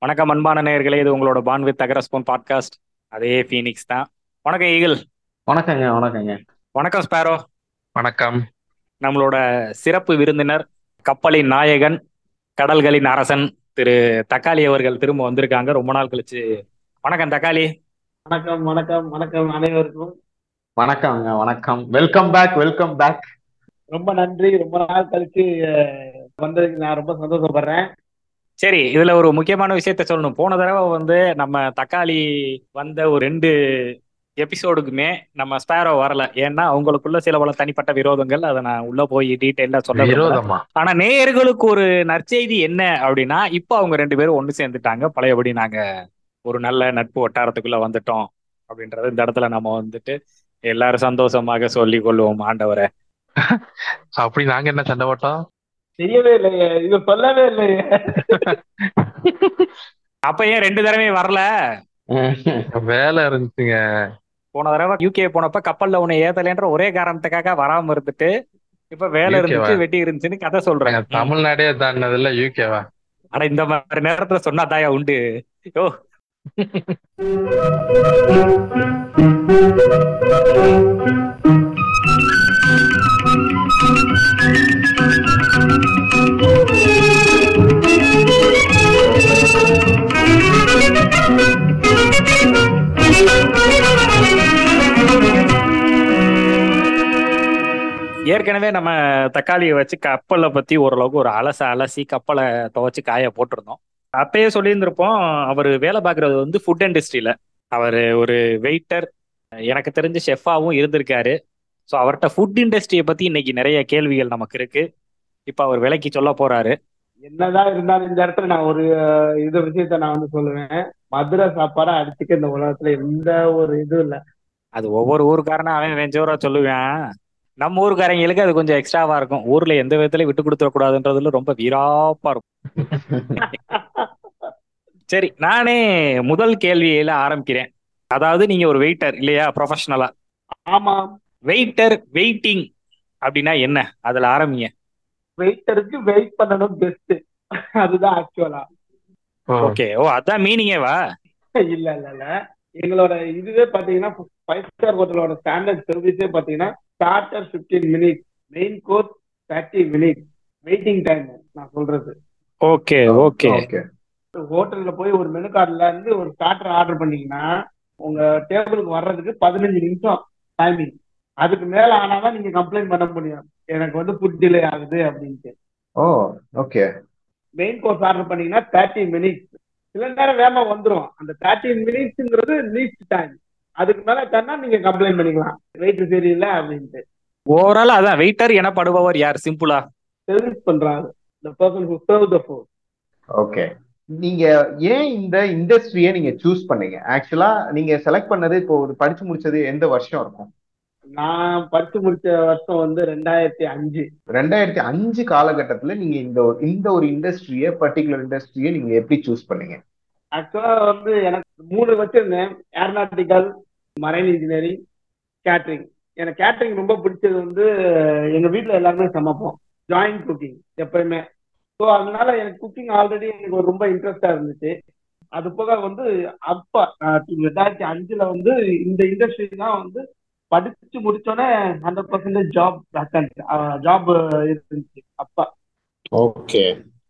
வணக்கம் அன்பான நேயர்களே. இது உங்களோட பான் வித் அகரஸ்போன் பாட்காஸ்ட். அதே ஃபீனிக்ஸ் தான். வணக்கம் ஈகிள் வணக்கங்க வணக்கங்க. வணக்கம் ஸ்பேரோ வணக்கம். நம்மளோட சிறப்பு விருந்தினர் கப்பலின் நாயகன் கடல்களின் அரசன் திரு தக்காளி அவர்கள் திரும்ப வந்திருக்காங்க. ரொம்ப நாள் கழிச்சு. வணக்கம் தக்காளி. வணக்கம் வணக்கம் வணக்கம் அனைவருக்கும். வணக்கங்க வணக்கம். வெல்கம் பேக் வெல்கம் பேக் ரொம்ப நன்றி. ரொம்ப நாள் கழிச்சு வந்ததுக்கு நான் ரொம்ப சந்தோஷப்படுறேன். சரி இதுல ஒரு முக்கியமான விஷயத்த சொல்லணும். போன தடவை வந்து நம்ம தக்காளி வந்த ஒரு ரெண்டு எபிசோடுக்குமே நம்ம ஸ்பேரோ வரல. ஏன்னா அவங்களுக்குள்ள சில பல தனிப்பட்ட விரோதங்கள். அதை நான் உள்ள போய் டீட்டெயிலா சொல்ல ஆனா நேயர்களுக்கு ஒரு நற்செய்தி என்ன அப்படின்னா இப்போ அவங்க ரெண்டு பேரும் ஒண்ணு சேர்ந்துட்டாங்க. பழையபடி நாங்க ஒரு நல்ல நட்பு வட்டாரத்துக்குள்ள வந்துட்டோம் அப்படின்றது இந்த இடத்துல நம்ம வந்துட்டு எல்லாரும் சந்தோஷமாக சொல்லிக் கொள்வோம் ஆண்டவரை. அப்படி நாங்க என்ன சண்டை போட்டோம்? தெரியவே இல்லையே. இது சொல்லவே இல்லையே. அப்ப ஏன் ரெண்டு தடவை வரல? வேலை இருந்துச்சுங்க. போன தடவை யூகே போனப்ப கப்பல்ல உன்னை ஏத்தலைன்ற ஒரே காரணத்துக்காக வராம இருந்துட்டு இப்ப வேலை? இருந்துச்சு வெட்டி இருந்துச்சுன்னு கதை சொல்றேன். தமிழ்நாடே தாண்டதுல யூகேவா ஆனா இந்த மாதிரி நேரத்துல சொன்னா தாயா உண்டு. ஓ ஏற்கனவே நம்ம தக்காளியை வச்சு கப்பலை பத்தி ஓரளவுக்கு ஒரு அலச அலசி கப்பலை துவைச்சு காய போட்டிருந்தோம். அப்பயே சொல்லியிருந்திருப்போம் அவர் வேலை பார்க்கறது வந்து ஃபுட் இண்டஸ்ட்ரியில அவர் ஒரு வெயிட்டர் எனக்கு தெரிஞ்ச ஷெஃபாவும் இருந்திருக்காரு. ஸோ அவர்கிட்ட ஃபுட் இண்டஸ்ட்ரியை பத்தி இன்னைக்கு நிறைய கேள்விகள் நமக்கு இருக்கு. இப்போ அவர் விலைக்கு சொல்ல போறாரு. என்னதான் இருந்தாலும் இந்த இடத்துல நான் ஒரு இது விஷயத்த நான் வந்து சொல்லுவேன். மதுரை சாப்பாடை அடிச்சுக்க இந்த உலகத்துல எந்த ஒரு இதுவும் இல்ல. அது ஒவ்வொரு ஊருக்காரனும் அவன் வெஞ்சோரா சொல்லுவேன். நம்ம ஊருக்காரங்களுக்கு அது கொஞ்சம் எக்ஸ்ட்ராவா இருக்கும். ஊர்ல எந்த விதத்துலயும் விட்டு கொடுத்துட கூடாதுன்றதுல ரொம்ப வீராப்பா இருக்கும். சரி நானே முதல் கேள்வியில ஆரம்பிக்கிறேன். அதாவது நீங்க ஒரு வெயிட்டர் இல்லையா ப்ரொஃபஷனலா ஆமா வெயிட்டர் வெயிட்டிங் அப்படின்னா என்ன? அதுல ஆரம்பிங்க. வெயிட்டருக்கு வெயிட் பண்ணணும் பெஸ்ட் அதுதான் ஆக்சுவலா ஓகே ஓ. அதான் மீனிங்கேவா இல்ல இல்ல இல்ல. எங்களோட இதுவே பாத்தீங்கன்னா ஃபைவ் ஸ்டார் ஹோட்டலோட ஸ்டாண்டர்ட் சர்வீஸே பாத்தீங்கன்னா starter 15 minutes main course thirty minutes waiting time நான் சொல்றது. ஓகே ஓகே ஓகே ஹோட்டல்ல போய் ஒரு மெனு கார்டுல இருந்து ஒரு ஸ்டார்டர் ஆர்டர் பண்ணீங்கன்னா உங்க டேபிளுக்கு வர்றதுக்கு பதினஞ்சு நிமிஷம் டைமிங் அதுக்கு மேல ஆனாதான் நீங்க கம்ப்ளைண்ட் பண்ண முடியும். எனக்கு வந்து ஃபுட் டிலே ஆகுது அப்படின்ட்டு. Oh okay main course order பண்ணீங்கன்னா தேர்ட்டி மினிட்ஸ் சில நேரம் வேகமா வந்துரும். அந்த தேர்ட்டி மினிட்ஸ்ங்கிறது லீஸ்ட் டைம் அதுக்கு மேல தன்னா நீங்க கம்ப்ளைண்ட் பண்ணிக்கலாம். வெயிட் சரியில்லை அப்படின்ட்டு. ஓவரால் அதான் வெயிட்டர் எனப்படுபவர் யார்? சிம்பிளா சர்வீஸ் பண்றாங்க the person who serve the food. Okay நீங்க ஏன் இந்த இண்டஸ்ட்ரியை நீங்க சூஸ் பண்ணீங்க? ஆக்சுவலா நீங்க செலக்ட் பண்ணது இப்போ ஒரு படிச்சு முடிச்சது எந்த வருஷம் இருக்கும்? நான் படிச்சு முடிச்ச வருஷம் வந்து ரெண்டாயிரத்தி அஞ்சு. ரெண்டாயிரத்தி அஞ்சு காலகட்டத்துல நீங்க இந்த ஒரு இந்த ஒரு இண்டஸ்ட்ரியை பர்டிகுலர் இண்டஸ்ட்ரியை நீங்க எப்படி சூஸ் பண்ணீங்க? ஆக்சுவலா வந்து எனக்கு மூணு வச்சிருந்தேன். ஏரோநாட்டிக்கல் மரைன் இன்ஜினியரிங் கேட்டரிங் எனக்கு கேட்டரிங் ரொம்ப பிடிச்சது வந்து எங்க வீட்ல எல்லாருமே சமைப்போம். ஜாயிண்ட் குக்கிங் எப்பயுமே. ஸோ அதனால எனக்கு குக்கிங் ஆல்ரெடி எனக்கு ரொம்ப இன்ட்ரெஸ்டா இருந்துச்சு. அது போக வந்து அப்பா ரெண்டாயிரத்தி அஞ்சுல வந்து இந்த இண்டஸ்ட்ரி தான் வந்து படிச்சு முடிச்சோடனே ஹண்ட்ரட் பர்சன்டேஜ் ஜாப் ஜாப் இருந்துச்சு அப்பா. ஓகே.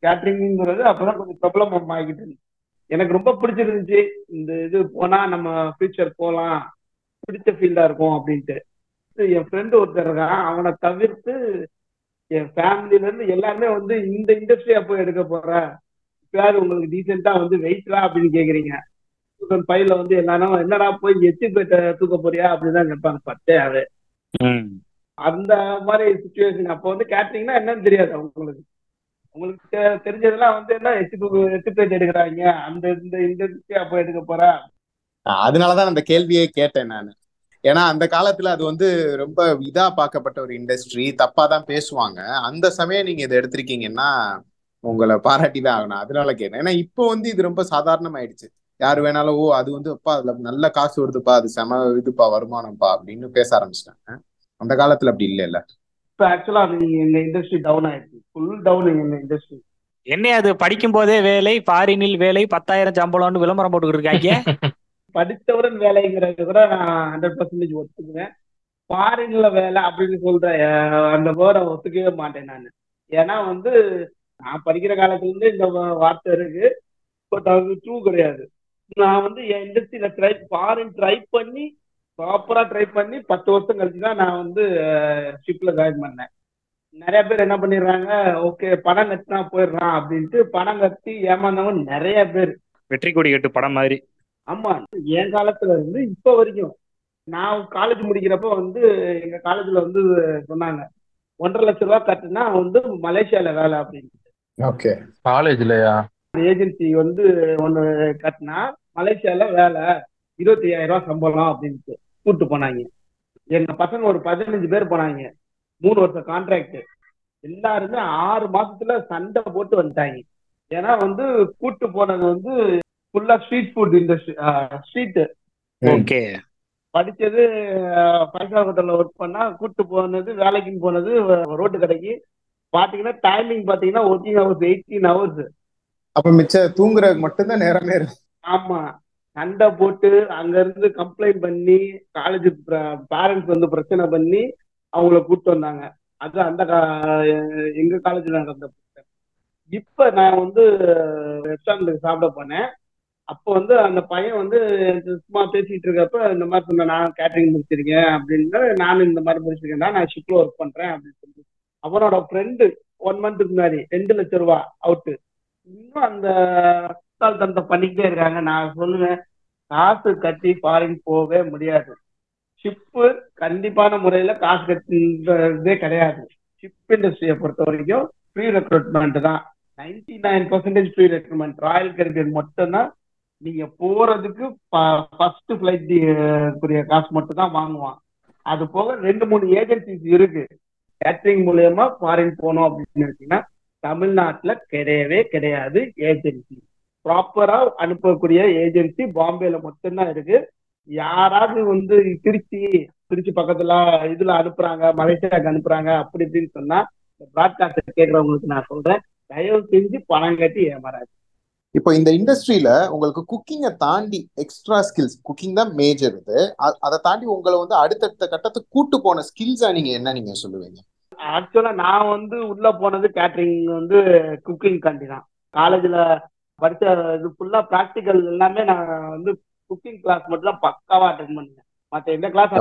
கேட்டரிங்கிறது அப்பதான் கொஞ்சம் பிரபலம் ஆகிட்டு இருந்துச்சு. எனக்கு ரொம்ப பிடிச்சிருந்துச்சு இந்த இது போனா நம்ம ஃபியூச்சர் போலாம் பிடிச்ச ஃபீல்டா இருக்கும் அப்படின்ட்டு. என் ஃப்ரெண்டு ஒருத்தர் இருக்கான் அவனை தவிர்த்து என் ஃபேமிலில இருந்து எல்லாருமே வந்து இந்த இண்டஸ்ட்ரியா போய் எடுக்க போற. பேர் உங்களுக்கு டீசெண்டா வந்து வெயிட்ரா அப்படின்னு கேக்குறீங்க. பையில வந்து எல்லாரும் என்னடா போய் எச்சி பேட்டை தூக்க போறியா? அப்படின்னு தான் கேட்பாங்க பத்தே அது ம். அந்த மாதிரி சுச்சுவேஷன் அப்போ வந்து கேட்டரிங்னா என்னன்னு தெரியாது அவங்களுக்கு. உங்களுக்கு தெரிஞ்சதெல்லாம் வந்து என்ன தூக்கு- எட்டு பேஜ் எடுக்கிறாங்க. அந்த இந்த இந்த அப்போ எடுக்க போறா? அதனாலதான் அந்த கேள்வியே கேட்டேன் நான். ஏன்னா அந்த காலத்துல அது வந்து ரொம்ப இதா பார்க்கப்பட்ட ஒரு இண்டஸ்ட்ரி தப்பா தான் பேசுவாங்க. அந்த சமயம் நீங்க இதை எடுத்திருக்கீங்கன்னா உங்களை பாராட்டி தான் ஆகணும். அதனால கேட்டேன். ஏன்னா இப்போ வந்து இது ரொம்ப சாதாரணமாயிடுச்சு. யார் வேணாலும் ஓ அது வந்து அப்பா அதுல நல்ல காசு வருதுப்பா அது செம இதுப்பா வருமானம்ப்பா அப்படின்னு பேச ஆரம்பிச்சிட்டாங்க. அந்த காலத்துல அப்படி இல்லைல்ல. இப்போ ஆக்சுவலா நீங்க எங்க இண்டஸ்ட்ரி டவுன் ஆயிடுச்சு. ஃபுல் டவுன் எங்க இண்டஸ்ட்ரி என்ன அது? படிக்கும் போதே வேலை ஃபாரினில் வேலை பத்தாயிரம் சம்பளம்னு விளம்பரம் போட்டுக்கிட்டு இருக்காங்க படித்தவுடன் வேலைங்கிறது கூட நான் ஹண்ட்ரட் பர்சன்டேஜ் ஒத்துக்குவேன். ஃபாரின்ல வேலை அப்படின்னு சொல்ற அந்த வேர்டை ஒத்துக்கவே மாட்டேன் நான். ஏன்னா வந்து நான் படிக்கிற காலத்துல இருந்து இந்த வார்த்தை இருக்கு. பட் அது ட்ரூ கிடையாது. நான் வந்து என் இண்டஸ்ட்ரியில ட்ரை ஃபாரின் ட்ரை பண்ணி ப்ராப்பரா ட்ரை பண்ணி பத்து வருஷம் கழிச்சு தான் நான் வந்து ஷிப்ல ஜாயின் பண்ணேன். நிறைய பேர் என்ன பண்ணிடுறாங்க ஓகே பணம் கட்டினா போயிடுறான் அப்படின்ட்டு பணம் கட்டி ஏமாந்தவங்க நிறைய பேர். வெற்றி கொடி கட்டு படம் மாதிரி. ஆமா. என் காலத்துல இருந்து இப்ப வரைக்கும் நான் காலேஜ் முடிக்கிறப்ப வந்து எங்க காலேஜ்ல வந்து சொன்னாங்க ஒன்றரை லட்ச ரூபாய் கட்டுனா வந்து மலேசியால வேலை அப்படின்னு ஓகே. காலேஜ்லயா ஏஜென்சி வந்து ஒண்ணு கட்டினா மலேசியால வேலை இருபத்தி ஐயாயிரம் ரூபாய் சம்பளம் அப்படின்ட்டு கூட்டு போனாங்க. எங்க பசங்க ஒரு பதினஞ்சு பேர் போனாங்க. மூணு வருஷம் கான்ட்ராக்ட் எல்லாருமே ஆறு மாசத்துல சண்டை போட்டு வந்துட்டாங்க. ஏன்னா வந்து கூட்டு போனது வந்து ஃபுல்லா street food industry street okay. படிச்சது ஃபைவ் ஸ்டார் ஹோட்டல்ல ஒர்க் பண்ணா கூட்டு போனது வேலைக்குன்னு போனது ரோட்டு கடைக்கு. பாத்தீங்கன்னா டைமிங் பாத்தீங்கன்னா ஒர்க்கிங் ஹவர்ஸ் எயிட்டீன் ஹவர்ஸ் அப்ப மிச்ச தூங்குறதுக்கு மட்டும்தான் நேரமே இருக்கு. ஆமா. சண்டை போட்டு அங்க இருந்து கம்ப்ளைண்ட் பண்ணி காலேஜ் பேரண்ட்ஸ் வந்து பிரச்சனை பண்ணி அவங்கள கூப்பிட்டு வந்தாங்க. அது அந்த கா- எங்க காலேஜ்ல நடந்த இப்ப நான் வந்து ரெஸ்டாரண்ட்டுக்கு சாப்பிட போனேன். அப்போ வந்து அந்த பையன் வந்து சும்மா பேசிட்டு இருக்கப்ப இந்த மாதிரி சொன்ன நான் கேட்டரிங் முடிச்சிருக்கேன் அப்படின்னு நானும் இந்த மாதிரி முடிச்சிருக்கேன். நான் ஷிப்ல ஒர்க் பண்றேன் அப்படின்னு சொல்லி. அவனோட ஃப்ரெண்டு ஒன் மந்த்துக்கு முன்னாடி ரெண்டு லட்சம் ரூபா அவுட்டு இன்னும் அந்த முட்டாள் தந்த பண்ணிக்கிட்டே இருக்காங்க. நான் சொல்லுவேன் காசு கட்டி ஃபாரின் போகவே முடியாது. ஷிப்பு கண்டிப்பான முறையில காசு கட்டுறதே கிடையாது. ஷிப் இண்டஸ்ட்ரியை பொறுத்த வரைக்கும் ஃப்ரீ ரெக்ரூட்மெண்ட் தான். Ninety nine percentage free recruitment Royal Caribbean மட்டும்தான். நீங்க போறதுக்கு ஃபர்ஸ்ட் ஃபிளைட் காசு மட்டும் தான் வாங்குவான். அது போக ரெண்டு மூணு ஏஜென்சிஸ் இருக்கு. கேட்டரிங் மூலியமா ஃபாரின் போனோம் அப்படின்னு நினைச்சீங்கன்னா தமிழ்நாட்டுல கிடையவே கிடையாது ஏஜென்சி ப்ராப்பரா அனுப்பக்கூடிய ஏஜென்சி பாம்பேல மட்டும்தான் இருக்கு. யாராவது வந்து திருச்சி திருச்சி பக்கத்துல இதுல அனுப்புறாங்க மலேசியாவுக்கு அனுப்புறாங்க அப்படி இப்படின்னு சொன்னா பிராட்காஸ்ட் கேட்கறவங்களுக்கு நான் சொல்றேன் தயவு செஞ்சு பணம் கட்டி ஏமாறாது இப்போ இந்த இண்டஸ்ட்ரியில உங்களுக்கு குக்கிங்கை தாண்டி எக்ஸ்ட்ரா ஸ்கில்ஸ் குக்கிங் தான் மேஜர் இது. அதை தாண்டி உங்களை வந்து அடுத்தடுத்த கட்டத்துக்கு கூட்டு போன ஸ்கில்ஸா நீங்க என்ன நீங்க சொல்லுவீங்க? ஆக்சுவலா நான் வந்து உள்ள போனது கேட்டரிங் வந்து குக்கிங் காண்டி தான் காலேஜ்ல படிச்ச இது ஃபுல்லா ப்ராக்டிக்கல் எல்லாமே நான் வந்து குக்கிங் கிளாஸ் மட்டும் தான் பக்காவா அட்டன் பண்ணேன் மற்ற எந்த கிளாஸ்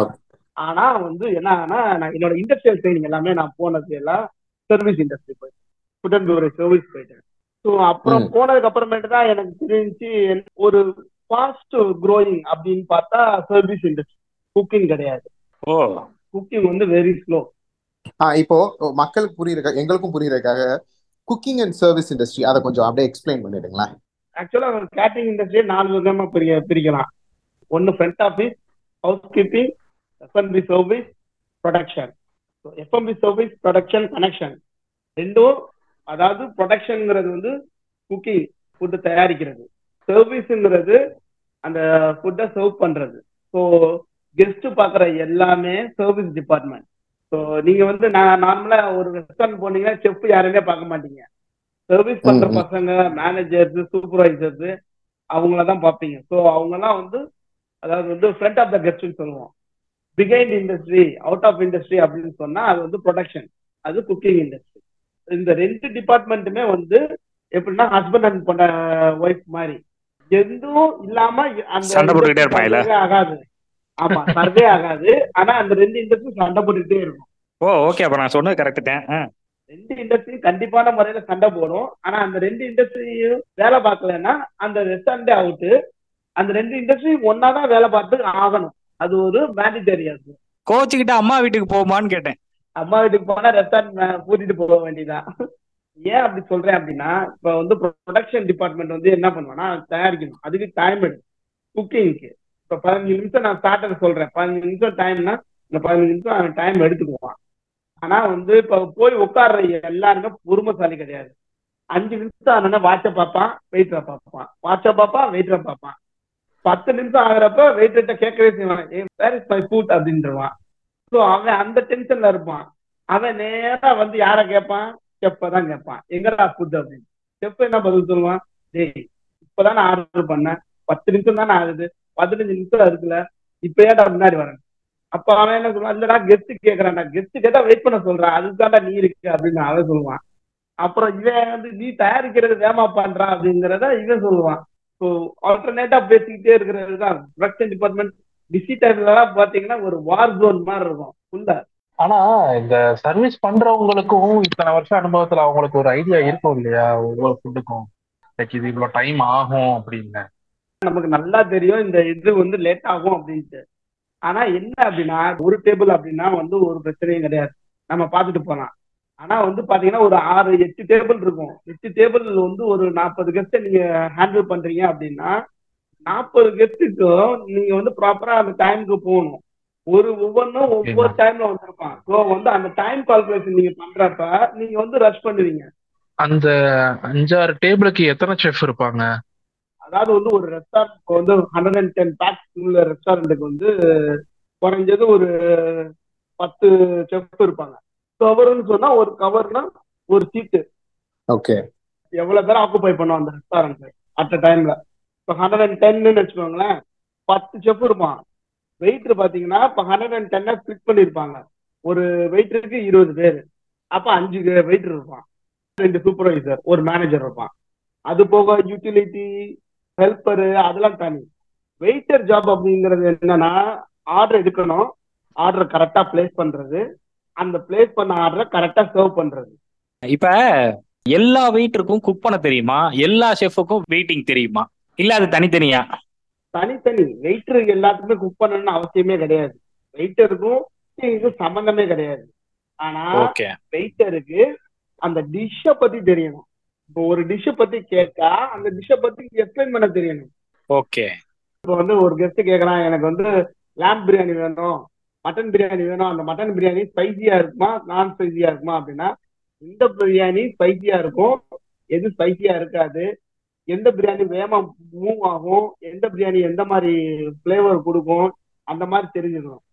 ஆனா வந்து என்ன ஆனா நான் என்னோட இண்டஸ்ட்ரியல் ட்ரைனிங் எல்லாமே நான் போனது எல்லாம் சர்வீஸ் இண்டஸ்ட்ரி போயிட்டேன். ஃபுட் அண்ட் பிவரேஜ் சர்வீஸ் போயிட்டேன். ஸோ அப்புறம். போனதுக்கு அப்புறமேட்டு தான் எனக்கு தெரிஞ்சு ஒரு ஃபாஸ்ட் க்ரோயிங் அப்படின்னு பார்த்தா சர்வீஸ் இண்டஸ்ட்ரி குக்கிங் கிடையாது. ஓ. குக்கிங் வந்து வெரி ஸ்லோ இப்போ மக்களுக்கு புரியுற எங்களுக்கும் புரியுறதுக்காக குக்கிங் அண்ட் சர்வீஸ் இண்டஸ்ட்ரி அதை கொஞ்சம் அப்படியே எக்ஸ்பிளைன் பண்ணிடுங்களேன் ஆக்சுவலா கேட்டரிங் இண்டஸ்ட்ரியை நாலு விதமா பிரிய பிரிக்கலாம். ஒன்று front office housekeeping FMB service production FMB service production connection ரெண்டும் அதாவது ப்ரொடக்ஷனுங்கிறது வந்து குக்கிங் ஃபுட்டு தயாரிக்கிறது. சர்வீஸுங்கிறது அந்த ஃபுட்டை சர்வ் பண்ணுறது ஸோ கெஸ்ட்டு பார்க்குற எல்லாமே சர்வீஸ் டிபார்ட்மெண்ட் ஸோ நீங்க வந்து நான் நார்மலா ஒரு ரெஸ்டாரண்ட் போனீங்கன்னா செஃப் யாருமே பார்க்க மாட்டீங்க. சர்வீஸ் பண்ற. பசங்க மேனேஜர்ஸ் சூப்பர்வைசர்ஸ் அவங்கள தான் பார்ப்பீங்க. ஸோ அவங்கெல்லாம் வந்து அதாவது வந்து ஃப்ரண்ட் ஆஃப் த கெஸ்ட்னு சொல்லுவோம். Behind industry out of industry அப்படின்னு சொன்னா அது வந்து ப்ரொடக்ஷன் அது குக்கிங் இண்டஸ்ட்ரி இந்த ரெண்டு டிபார்ட்மெண்ட்டுமே வந்து எப்படின்னா ஹஸ்பண்ட் அண்ட் ஒய்ஃப் மாதிரி எதுவும் இல்லாம அந்த ஆகாது. ஆமா சர்வே ஆகாது. ஆனா அந்த ரெண்டு இண்டஸ்ட்ரி சண்டை போட்டுக்கிட்டே இருக்கும். ஓ ஓகே அப்ப நான் சொன்னது கரெக்ட். ரெண்டு இண்டஸ்ட்ரியும் கண்டிப்பான முறையில சண்டை போடும். ஆனா அந்த ரெண்டு இண்டஸ்ட்ரியும் வேலை பார்க்கலன்னா அந்த ரெஸ்டாரண்டே அவுட்டு அந்த ரெண்டு இண்டஸ்ட்ரியும் ஒன்னா தான் வேலை பார்த்து ஆகணும். அது ஒரு மேண்டிட்டரி அது. கோச்சுக்கிட்டு அம்மா வீட்டுக்கு போகுமான்னு கேட்டேன். அம்மா வீட்டுக்கு போனா ரெஸ்டாரண்ட் கூட்டிட்டு போக வேண்டியதான் ஏன் அப்படி சொல்றேன் அப்படின்னா இப்ப வந்து ப்ரொடக்ஷன் டிபார்ட்மெண்ட் வந்து என்ன பண்ணுவான்னா தயாரிக்கணும். அதுக்கு டைம் எடுக்கும். குக்கிங்க்கு இப்ப பதினஞ்சு நிமிஷம் நான் ஸ்டார்டர் சொல்றேன். பதினஞ்சு நிமிஷம் டைம்னா இந்த பதினஞ்சு நிமிஷம் அவன் டைம் எடுத்துக்குவான். ஆனா வந்து இப்ப போய் உட்கார்ற எல்லாருமே பொறுமைசாலி கிடையாது. அஞ்சு நிமிஷம் ஆனா வாட்ச பார்ப்பான் வெயிட்டரை பார்ப்பான். வாட்ச பார்ப்பான் வெயிட்டரை பார்ப்பான். பத்து நிமிஷம் ஆகுறப்ப வெயிட்டர்கிட்ட கேட்கவே செய்வான். ஏ வேர் இஸ் மை ஃபுட் அப்படின்றவான். ஸோ அவன் அந்த டென்ஷன்ல இருப்பான். அவன் நேரா வந்து யார கேட்பான்? செப்பதான் கேட்பான். எங்கடா ஃபுட் அப்படின்னு. செப்ப என்ன பதில் சொல்லுவான்? டேய் இப்பதான் நான் ஆர்டர் பண்ணேன். பத்து நிமிஷம் தானே ஆகுது. பதினஞ்சு நிமிஷம் இருக்குல்ல இப்ப ஏன்டா முன்னாடி வரேன். அப்ப அவன் என்ன சொல்லுவான்? இல்லடா கெஸ்ட் கேக்குறான்டா. கெஸ்ட் கேட்டா வெயிட் பண்ண சொல்றான் அதுக்காண்டா நீ இருக்கு அப்படின்னு அவன் சொல்லுவான். அப்புறம் இவன் வந்து நீ தயாரிக்கிறது வேமா பண்றான் அப்படிங்கிறத இவன் சொல்லுவான். ஸோ ஆல்டர்னேட்டா பேசிக்கிட்டே இருக்கிறது தான் ப்ரொடக்ஷன் டிபார்ட்மெண்ட் பிஸி டைம்லலாம் பாத்தீங்கன்னா ஒரு வார் ஜோன் மாதிரி இருக்கும். உள்ள ஆனா இந்த சர்வீஸ் பண்றவங்களுக்கும் இத்தனை வருஷம் அனுபவத்துல அவங்களுக்கு ஒரு ஐடியா இருக்கும் இல்லையா? ஒவ்வொரு ஃபுட்டுக்கும் லைக் இது இவ்வளவு டைம் ஆகும் அப்படின்னு. நமக்கு நல்லா தெரியும் இந்த இது வந்து லேட் ஆகும் அப்படின்ட்டு. ஆனா என்ன அப்படின்னா ஒரு டேபிள் அப்படின்னா வந்து ஒரு பிரச்சனையும் கிடையாது. நம்ம பார்த்துட்டு போலாம் ஆனா வந்து பாத்தீங்கன்னா ஒரு ஆறு எட்டு டேபிள் இருக்கும். எட்டு டேபிள் வந்து ஒரு நாற்பது கெஸ்ட்டை நீங்க ஹேண்டில் பண்றீங்க அப்படின்னா நாற்பது கெஸ்ட்டுக்கும் நீங்க வந்து ப்ராப்பரா அந்த டைமுக்கு போகணும். ஒரு ஒவ்வொன்றும் ஒவ்வொரு டைம்ல வந்திருப்பான். ஸோ வந்து அந்த டைம் கால்குலேஷன் நீங்க பண்றப்ப நீங்க வந்து ரஷ் பண்ணுவீங்க. அந்த அஞ்சாறு டேபிளுக்கு எத்தனை செஃப் இருப்பாங்க? அதாவது வந்து ஒரு ரெஸ்டாரண்ட் வந்து ஹண்ட்ரட் அண்ட் டென் பேக்ஸ் உள்ள ரெஸ்டாரண்ட்டுக்கு வந்து குறைஞ்சது ஒரு பத்து செஃப் இருப்பாங்க. கவர்னு சொன்னா ஒரு கவர்னா ஒரு சீட்டு ஓகே எவ்வளவு பேர் ஆக்குபை பண்ணுவோம் அந்த ரெஸ்டாரண்ட் அட் அ டைம்ல இப்போ ஹண்ட்ரட் அண்ட் டென்னு வச்சுக்கோங்களேன் பத்து செஃப் இருப்பான் வெயிட்டர் பாத்தீங்கன்னா இப்போ ஹண்ட்ரட் அண்ட் டென்னை ஸ்பிட் பண்ணியிருப்பாங்க. ஒரு வெயிட்டருக்கு இருபது பேர். அப்போ அஞ்சு வெயிட்டர் இருப்பான் ரெண்டு சூப்பர்வைசர் ஒரு மேனேஜர் இருப்பான். அது போக யூட்டிலிட்டி ஹெல்ப்பரு அதெல்லாம் தனி. வெயிட்டர் ஜாப் அப்படிங்கிறது என்னன்னா ஆர்டர் எடுக்கணும். ஆர்டர் கரெக்டா பிளேஸ் பண்றது. அந்த பிளேஸ் பண்ண ஆர்டரை கரெக்டா சர்வ் பண்றது. இப்ப எல்லா வெயிட்டருக்கும் குக் பண்ண தெரியுமா? எல்லா ஷெஃபுக்கும் வெயிட்டிங் தெரியுமா? இல்ல அது தனித்தனியா? தனித்தனி. வெயிட்டர் எல்லாத்துக்குமே குக் பண்ணணும்னு அவசியமே கிடையாது. வெயிட்டருக்கும் சம்பந்தமே கிடையாது. ஆனா வெயிட்டருக்கு அந்த டிஷ்ஷை பத்தி தெரியணும். இப்போ ஒரு டிஷ்ஷை பத்தி கேட்டா அந்த டிஷ்ஷை பத்தி எக்ஸ்பிளைன் பண்ண தெரியணும் ஓகே இப்போ வந்து ஒரு கெஸ்ட் கேக்குறான் எனக்கு வந்து லேம்ப் பிரியாணி வேணும் மட்டன் பிரியாணி வேணும். அந்த மட்டன் பிரியாணி ஸ்பைசியா இருக்குமா நான் ஸ்பைசியா இருக்குமா அப்படின்னா எந்த பிரியாணி ஸ்பைசியா இருக்கும். எது ஸ்பைசியா இருக்காது. எந்த பிரியாணி வேகமா மூவ் ஆகும். எந்த பிரியாணி எந்த மாதிரி ஃபிளேவர் கொடுக்கும். அந்த மாதிரி தெரிஞ்சுக்கணும்.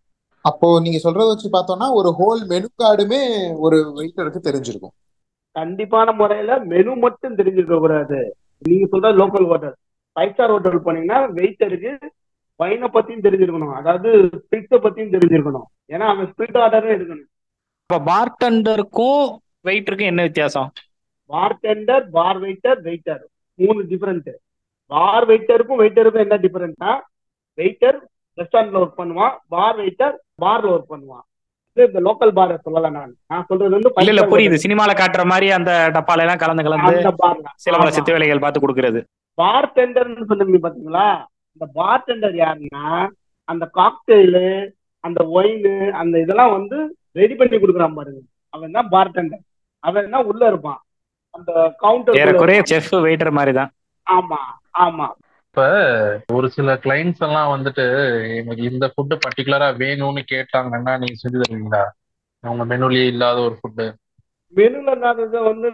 அப்போ நீங்க சொல்றத வச்சு பார்த்தோம்னா ஒரு ஹோல் மெனு கார்டுமே ஒரு வெயிட்டருக்கு தெரிஞ்சிருக்கும். கண்டிப்பான முறையில மெனு மட்டும் தெரிஞ்சிருக்க கூடாது. நீங்க சொல்ற local hotel five star hotel போனீங்கன்னா வெயிட்டருக்கு வைனை பத்தியும் தெரிஞ்சிருக்கணும். அதாவது ஸ்பிரிட்டை பத்தியும் தெரிஞ்சிருக்கணும். ஏன்னா அவன் ஸ்பிரிட் ஆர்டரும் எடுக்கணும். இப்ப பார்டெண்டருக்கும் வெயிட்டருக்கும் என்ன வித்தியாசம்? பார்டெண்டர் பார் வெயிட்டர் வெயிட்டர் மூணு டிஃபரெண்ட் பார் வெயிட்டருக்கும் வெயிட்டருக்கும் என்ன டிஃபரெண்ட்னா வெயிட்டர் ரெஸ்டாரண்ட்ல ஒர்க் பண்ணுவான் பார் வெயிட்டர் பார்ல ஒர்க் பண்ணுவான். இது இந்த லோக்கல் பார சொல்லல நான். நான் சொல்றது வந்து இல்ல இல்ல புரியுது. சினிமால காட்டுற மாதிரி அந்த டப்பால எல்லாம் கலந்து கலந்து சில பல சித்து வேலைகள் பார்த்து கொடுக்கறது. பார் டெண்டர்னு சொன்னீங்க பாத்தீங்களா இந்த பார் டெண்டர் யாருன்னா அந்த காக்டெயிலு அந்த ஒயின் அந்த இதெல்லாம் வந்து ரெடி பண்ணி கொடுக்குறான் பாருங்க. அவன் தான் பார் டெண்டர் அவன் தான் உள்ள இருப்பான். அந்த கவுண்டர் ஏறக்குறைய செஃப் வெயிட்டர் மாதிரி தான். ஆமா ஆமா. இப்ப ஒரு சில கிளைண்ட்ஸ் எல்லாம் வந்துட்டு எனக்கு இந்த ஃபுட்டு பர்டிகுலரா வேணும்னு கேட்டாங்கன்னா நீங்க செஞ்சு தருவீங்களா? அவங்க மெனுலயே இல்லாத ஒரு ஃபுட்டு மெனுல இல்லாததை வந்து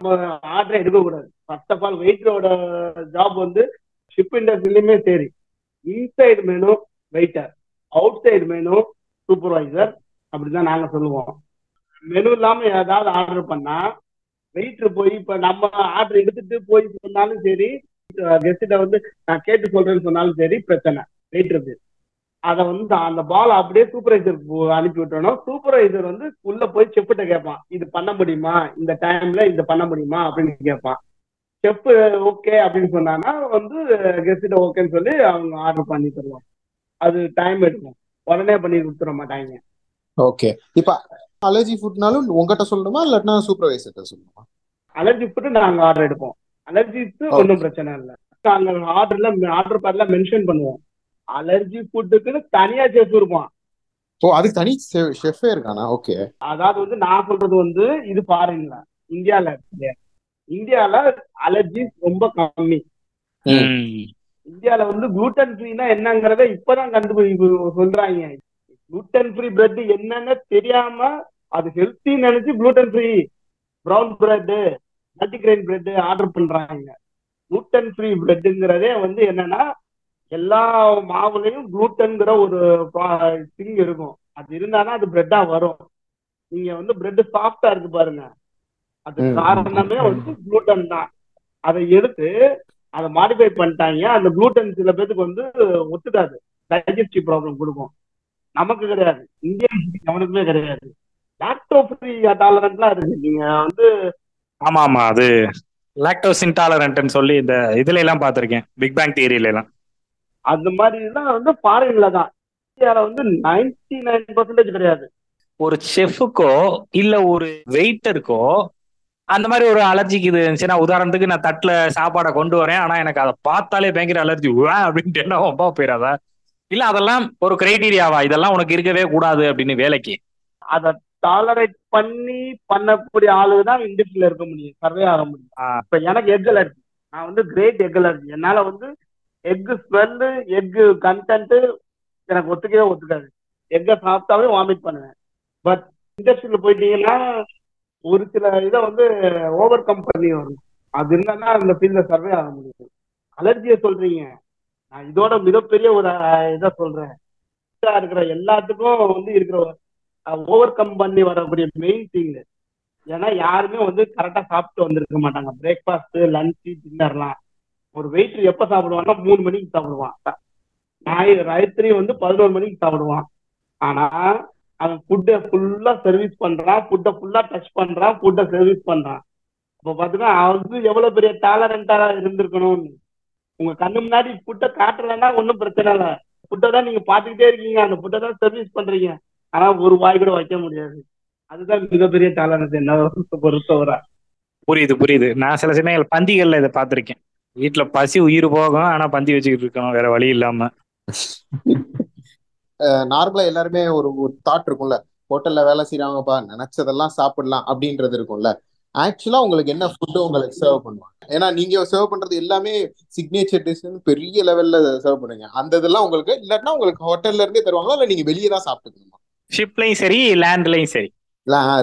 ஆர்டர் எடுக்கக்கூடாது ஃபர்ஸ்ட் ஆஃப் ஆல் வெயிட்டரோட ஜாப் வந்து ஷிப் இண்டஸ்ட்ரியிலுமே சரி. Inside menu waiter outside menu supervisor அப்படிதான் நாங்க சொல்லுவோம். மெனு இல்லாம ஏதாவது ஆர்டர் பண்ணா வெயிட்டர் போய் இப்ப நம்ம ஆர்டர் எடுத்துட்டு போய் சொன்னாலும் சரி கெஸ்ட வந்து நான் கேட்டு சொல்றேன்னு சொன்னாலும் சரி பிரச்சனை. வெயிட்டருக்கு அதை வந்து அந்த பால் அப்படியே சூப்பர்வைசருக்கு அனுப்பி விட்டணும் சூப்பர்வைசர் வந்து உள்ள போய் செஃப்கிட்ட கேட்பான் இது பண்ண முடியுமா? இந்த டைம்ல இது பண்ண முடியுமா? அப்படின்னு கேட்பான். செஃப் ஓகே அப்படின்னு சொன்னாங்கன்னா வந்து கெஸ்ட ஓகேன்னு சொல்லி அவங்க ஆர்டர் பண்ணி தருவாங்க. அது டைம் எடுக்கும். உடனே பண்ணி கொடுத்துட மாட்டாங்க. ஓகே இப்ப அலர்ஜி ஃபுட்னாலும் உங்ககிட்ட சொல்லணுமா? இல்லாட்டினா சூப்பர்வைசர்கிட்ட சொல்லணுமா? அலர்ஜி ஃபுட்டு நாங்க ஆர்டர் எடுப்போம். அலர்ஜிக்கு ஒன்றும் பிரச்சனை இல்லை. நாங்க ஆர்டர்ல ஆர்டர் பேர்ல மென்ஷன் பண்ணுவோம். அலர்ஜி ஃபுட்டுக்குன்னு தனியா செஃப் இருப்பான். ஓ அதுக்கு தனி ஷெஃபே இருக்கானா? ஓகே அதாவது வந்து நான் சொல்றது வந்து இது பாருங்களா இந்தியால. இந்தியால அலர்ஜி ரொம்ப கம்மி. இந்தியால வந்து குளூட்டன் ஃப்ரீனா என்னங்கறத இப்பதான் கண்டுபிடி சொல்றாங்க. குளூட்டன் ஃப்ரீ பிரெட் என்னன்னு தெரியாம அது ஹெல்த்தி நினைச்சு gluten free brown bread multigrain bread order பண்றாங்க. குளூட்டன் ஃப்ரீ பிரெட்டுங்கிறதே வந்து என்னன்னா எல்லா மாவுலயும் குளூட்டன்ங்கிற ஒரு திங் இருக்கும். அது இருந்தாதான் அது பிரெட்டா வரும். நீங்க வந்து பிரெட் சாஃப்டா இருக்கு பாருங்க. அது காரணமே வந்து குளூட்டன் தான். அதை எடுத்து அதை மாடிஃபை பண்ணிட்டாங்க. அந்த குளூட்டன் சில பேத்துக்கு வந்து ஒத்துக்காது. டைஜஸ்டிவ் ப்ராப்ளம் கொடுக்கும். நமக்கு கிடையாது. இந்தியன் அவனுக்குமே கிடையாது. லாக்டோ ஃப்ரீ டாலரண்ட்லாம் இருக்கு. நீங்க வந்து ஆமா ஆமா அது லாக்டோஸ் இன்டாலரண்ட்னு சொல்லி இந்த இதுல எல்லாம் பார்த்திருக்கேன். பிக் பேங் தியரியில எல்லாம் அந்த மாதிரிலாம் வந்து ஃபாரின்ல தான். இந்தியால வந்து நைன்டி நைன் பர்சன்டேஜ் கிடையாது. ஒரு செஃப்புக்கோ இல்ல ஒரு வெயிட்டருக்கோ அந்த மாதிரி ஒரு அலர்ஜிக்கு இது இருந்துச்சுன்னா உதாரணத்துக்கு நான் தட்டுல சாப்பாடை கொண்டு வரேன் ஆனா எனக்கு அதை பார்த்தாலே பயங்கர அலர்ஜி அப்படின்ட்டு என்ன ரொம்ப போயிடாதா இல்ல அதெல்லாம் ஒரு கிரைட்டீரியாவா இதெல்லாம் உனக்கு இருக்கவே கூடாது அப்படின்னு வேலைக்கு. அதை டாலரேட் பண்ணி பண்ணக்கூடிய ஆளுங்க தான் இண்டஸ்ட்ரியில இருக்க முடியும். சர்வே ஆக முடியும். இப்ப எனக்கு எக் அலர்ஜி நான் வந்து கிரேட் எக் அலர்ஜி என்னால வந்து எக் ஸ்மெல்லு எக் கண்டென்ட் எனக்கு ஒத்துக்கவே ஒத்துக்காது. எக்கை சாப்பிட்டாவே வாமிட் பண்ணுவேன். பட் இண்டஸ்ட்ரியில போயிட்டீங்கன்னா ஒரு சில இதை வந்து ஓவர் கம் பண்ணி வரும். அது இருந்தா அந்த ஃபீல்ட்ல சர்வே ஆக முடியும் அலர்ஜியை சொல்றீங்க. நான் இதோட மிகப்பெரிய ஒரு இதை சொல்றேன். இருக்கிற எல்லாத்துக்கும் வந்து இருக்கிற ஓவர் கம் பண்ணி வரக்கூடிய மெயின் திங் ஏன்னா யாருமே வந்து கரெக்டா சாப்பிட்டு வந்திருக்க மாட்டாங்க. பிரேக்ஃபாஸ்ட் லஞ்சு டின்னர்லாம் ஒரு வெயிட்டர் எப்ப சாப்பிடுவான்னா மூணு மணிக்கு சாப்பிடுவான். ஞாயிறு ராத்திரி வந்து பதினோரு மணிக்கு சாப்பிடுவான். ஆனா அவன் ஃபுட்டை ஃபுல்லா சர்வீஸ் பண்றான். ஃபுட்டை ஃபுல்லா டச் பண்றான். ஃபுட்டை சர்வீஸ் பண்றான். அப்ப பாத்தீங்கன்னா அவன் வந்து எவ்வளவு பெரிய டேலண்டா இருந்திருக்கணும்னு. உங்க கண்ணு முன்னாடி ஃபுட்டை காட்டலன்னா ஒன்றும் பிரச்சனை இல்லை. ஃபுட்டை தான் நீங்க பாத்துக்கிட்டே இருக்கீங்க. அந்த ஃபுட்டை தான் சர்வீஸ் பண்றீங்க. ஆனா ஒரு வாய் கூட வைக்க முடியாது. அதுதான் மிகப்பெரிய டேலண்ட் என்ன பொறுத்தவரை. புரியுது புரியுது. நான் சில சமயங்கள் பந்திகள்ல இதை பார்த்திருக்கேன். வீட்டுல பசி உயிர் போகும் ஆனா பந்தி வச்சுக்கிட்டு இருக்கணும். வேற வழி இல்லாம. நார்மலா எல்லாருமே ஒரு ஒரு தாட் இருக்கும்ல. ஹோட்டல்ல வேலை செய்யறாங்கப்பா நினைச்சதெல்லாம் சாப்பிடலாம் அப்படின்றது இருக்கும்ல. ஆக்சுவலா உங்களுக்கு என்ன ஃபுட்டு உங்களுக்கு சர்வ் பண்ணுவாங்க? ஏன்னா நீங்க சர்வ் பண்றது எல்லாமே சிக்னேச்சர் டிஷ் பெரிய லெவல்ல சர்வ் பண்ணுங்க அந்த இதெல்லாம் உங்களுக்கு இல்லாட்டினா உங்களுக்கு ஹோட்டல்ல இருந்தே தருவாங்களா? இல்ல நீங்க வெளியே தான் சாப்பிட்டுக்கணுமா? ஷிப்லயும் சரி லேண்ட்லயும் சரி.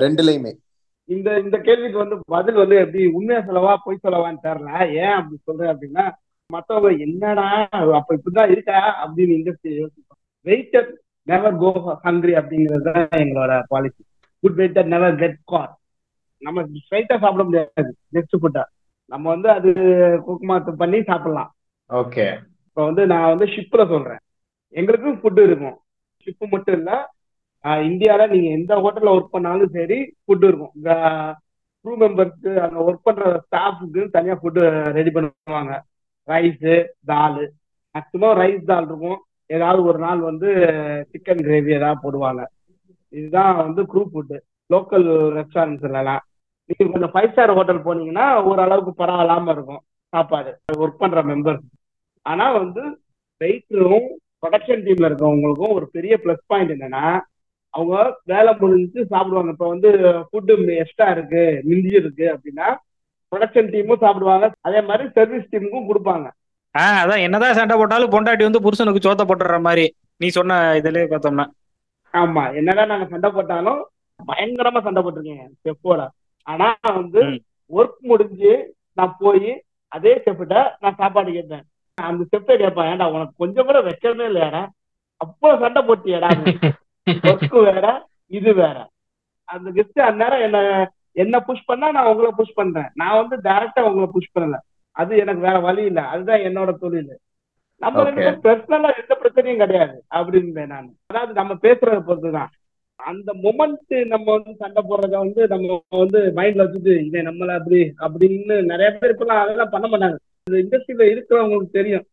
ரெண்டுலயுமே. இந்த இந்த கேள்விக்கு வந்து பதில் வந்து எப்படி உண்மையா சொல்லவா பொய் சொல்லவான்னு தெரியல. ஏன் அப்படி சொல்றேன் அப்படின்னா மத்தவங்க என்னடா அப்ப இப்படிதான் இருக்கா அப்படின்னு இண்டஸ்ட்ரி யோசிப்பாங்க. வெயிட்டர் நெவர் கோ ஹங்க்ரி அப்படிங்கிறது தான் எங்களோட policy good waiter never get car நம்ம ஸ்ட்ரைட்டா சாப்பிட முடியாது. ஜஸ்ட் ஃபுட்டா நம்ம வந்து அது குக்குமாத்து பண்ணி சாப்பிடலாம். ஓகே இப்போ வந்து நான் வந்து ஷிப்ல சொல்றேன். எங்களுக்கும் ஃபுட்டு இருக்கும். ஷிப்பு மட்டும் இல்ல இந்தியால நீங்க எந்த ஹோட்டல்ல ஒர்க் பண்ணாலும் சரி ஃபுட் இருக்கும். இந்த க்ரூ மெம்பர்ஸ்க்கு அங்க ஒர்க் பண்ற ஸ்டாஃபுக்கு தனியா ஃபுட்டு ரெடி பண்ணுவாங்க. Rice dal maximum rice dal இருக்கும். ஏதாவது ஒரு நாள் வந்து சிக்கன் கிரேவி ஏதாவது போடுவாங்க. இதுதான் வந்து க்ரூ ஃபுட்டு லோக்கல் ரெஸ்டாரண்ட்ஸ்லாம் நீங்க கொஞ்சம் ஃபைவ் ஸ்டார் ஹோட்டல் போனீங்கன்னா ஓரளவுக்கு பரவாயில்லாம இருக்கும். சாப்பாடு. ஒர்க் பண்ற மெம்பர்ஸ் ஆனா வந்து வெயிட்டரும் ப்ரொடக்ஷன் டீம்ல இருக்கவங்களுக்கும் ஒரு பெரிய ப்ளஸ் பாயிண்ட் என்னன்னா அவங்க வேலை முடிஞ்சு சாப்பிடுவாங்க. இப்போ வந்து ஃபுட்டு எக்ஸ்ட்ரா இருக்கு மிஞ்சி இருக்கு அப்படின்னா ப்ரொடக்ஷன் டீமும் சாப்பிடுவாங்க. அதே மாதிரி சர்வீஸ் டீமுக்கும் கொடுப்பாங்க. ஆஹ் அதான் என்னதான் சண்டை போட்டாலும் பொண்டாட்டி வந்து புருஷனுக்கு சோத்த போட்டுற மாதிரி. நீ சொன்ன இதுலயே பார்த்தோம்னா. ஆமா என்னதான் நாங்க சண்டை போட்டாலும் பயங்கரமா சண்டை போட்டிருக்கேன் செஃப்போட ஆனா வந்து. ஒர்க் முடிஞ்சு நான் போய் அதே செஃப்கிட்ட நான் சாப்பாடு கேட்டேன். அந்த செஃப்பே கேட்பேன் ஏன்டா உனக்கு கொஞ்சம் கூட வைக்கவே இல்லையாடா? அப்போ சண்டை போட்டியடா ஒர்க் வேற இது வேற. அந்த கெஸ்ட் அந்நேரம் என்ன என்ன புஷ் பண்ணா நான் உங்களை புஷ் பண்றேன். நான் வந்து டைரக்டா உங்களை புஷ் பண்ணல. அது எனக்கு வேற வழி இல்ல. அதுதான் என்னோட தொழில். நம்ம ரெண்டு பர்சனலா எந்த பிரச்சனையும் கிடையாது. அப்படின்னு நான். அதாவது நம்ம பேசுறத பொறுத்துதான். அந்த மொமெண்ட் நம்ம வந்து சண்டை போடுறத வந்து நம்ம வந்து மைண்ட்ல வச்சுட்டு இதை நம்மள அப்படி அப்படின்னு நிறைய பேர் இப்பெல்லாம் அதெல்லாம் பண்ண மாட்டாங்க. இந்த இண்டஸ்ட்ரியில இருக்கிறவங்களுக்கு தெரியும்.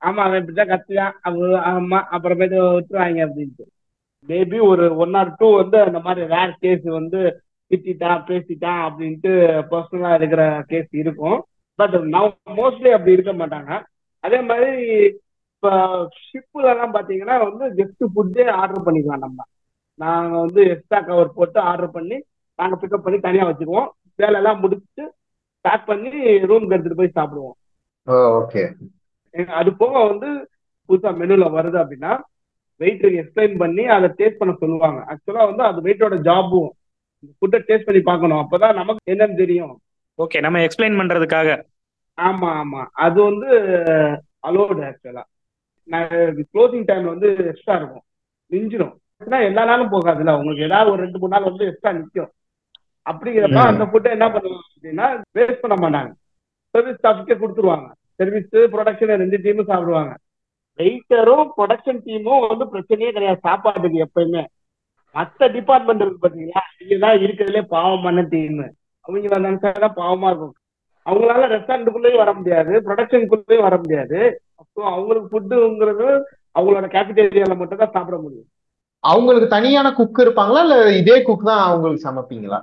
ஆமா அவன் இப்படிதான் கத்துவான் அவ ஆமா அப்புறமேட்டு விட்டுருவாங்க அப்படின்ட்டு. மேபி ஒரு ஒன் ஆர் டூ வந்து அந்த மாதிரி ரேர் கேஸ் வந்து திட்டான் பேசிட்டான் அப்படின்ட்டு பர்சனலா இருக்கிற கேஸ் இருக்கும். பட் நான் மோஸ்ட்லி அப்படி இருக்க மாட்டாங்க. அதே மாதிரி இப்போ எல்லாம் பாத்தீங்கன்னா வந்து ஜஸ்ட் ஃபுட்டே ஆர்டர் பண்ணிக்கலாம் நம்ம. நாங்க வந்து எக்ஸ்ட்ரா கவர் போட்டு ஆர்டர் பண்ணி நாங்க பிக்கப் பண்ணி தனியா வச்சிருவோம் வேலையெல்லாம் முடிச்சுட்டு பேக் பண்ணி ரூம்க்கு எடுத்துட்டு போய் சாப்பிடுவோம். ஓகே அது போக வந்து புதுசா மெனுல வருது அப்படின்னா வெயிட்டருக்கு எக்ஸ்பிளைன் பண்ணி அதை டேஸ்ட் பண்ண சொல்லுவாங்க. ஆக்சுவலா வந்து அது வெயிட்டோட ஜாபும் ஃபுட்டை டேஸ்ட் பண்ணி பார்க்கணும். அப்பதான் நமக்கு என்னன்னு தெரியும். ஓகே நம்ம எக்ஸ்பிளைன் பண்றதுக்காக. ஆமா ஆமா. அது வந்து அலோடு ஆக்சுவலா க்ளோசிங் டைம் வந்து எக்ஸ்ட்ரா இருக்கும். மிஞ்சிடும் எல்லா நாளும் போகாதுல்ல. உங்களுக்கு ஏதாவது ஒரு ரெண்டு மூணு நாள் வந்து எக்ஸ்ட்ரா நிற்கும் அப்படிங்கிறப்ப. அந்த ஃபுட்டை என்ன பண்ணுவாங்க அப்படின்னா வேஸ்ட் பண்ண மாட்டாங்க. சர்வீஸ் ஸ்டாஃப்க்கே கொடுத்துருவாங்க. சர்வீஸ் ப்ரொடக்ஷன் ரெண்டு டீமும் சாப்பிடுவாங்க. வெயிட்டரும் ப்ரொடக்ஷன் டீமும் வந்து பிரச்சனையே கிடையாது. சாப்பாட்டுக்கு எப்பயுமே. மத்த டிபார்ட்மெண்ட் இருக்கு பாத்தீங்களா? இதுதான் இருக்கிறதுலே பாவமான டீம் அவங்க நினைச்சாதான் பாவமா இருக்கும். அவங்களால ரெஸ்டாரண்ட்டுக்குள்ளேயும் வர முடியாது. ப்ரொடக்ஷனுக்குள்ளேயும் வர முடியாது. அப்போ அவங்களுக்கு ஃபுட்டுங்கிறது அவங்களோட கேபிட்டேரியால மட்டும் தான் சாப்பிட முடியும். அவங்களுக்கு தனியான குக் இருப்பாங்களா? இல்ல இதே குக் தான் அவங்களுக்கு சமைப்பீங்களா?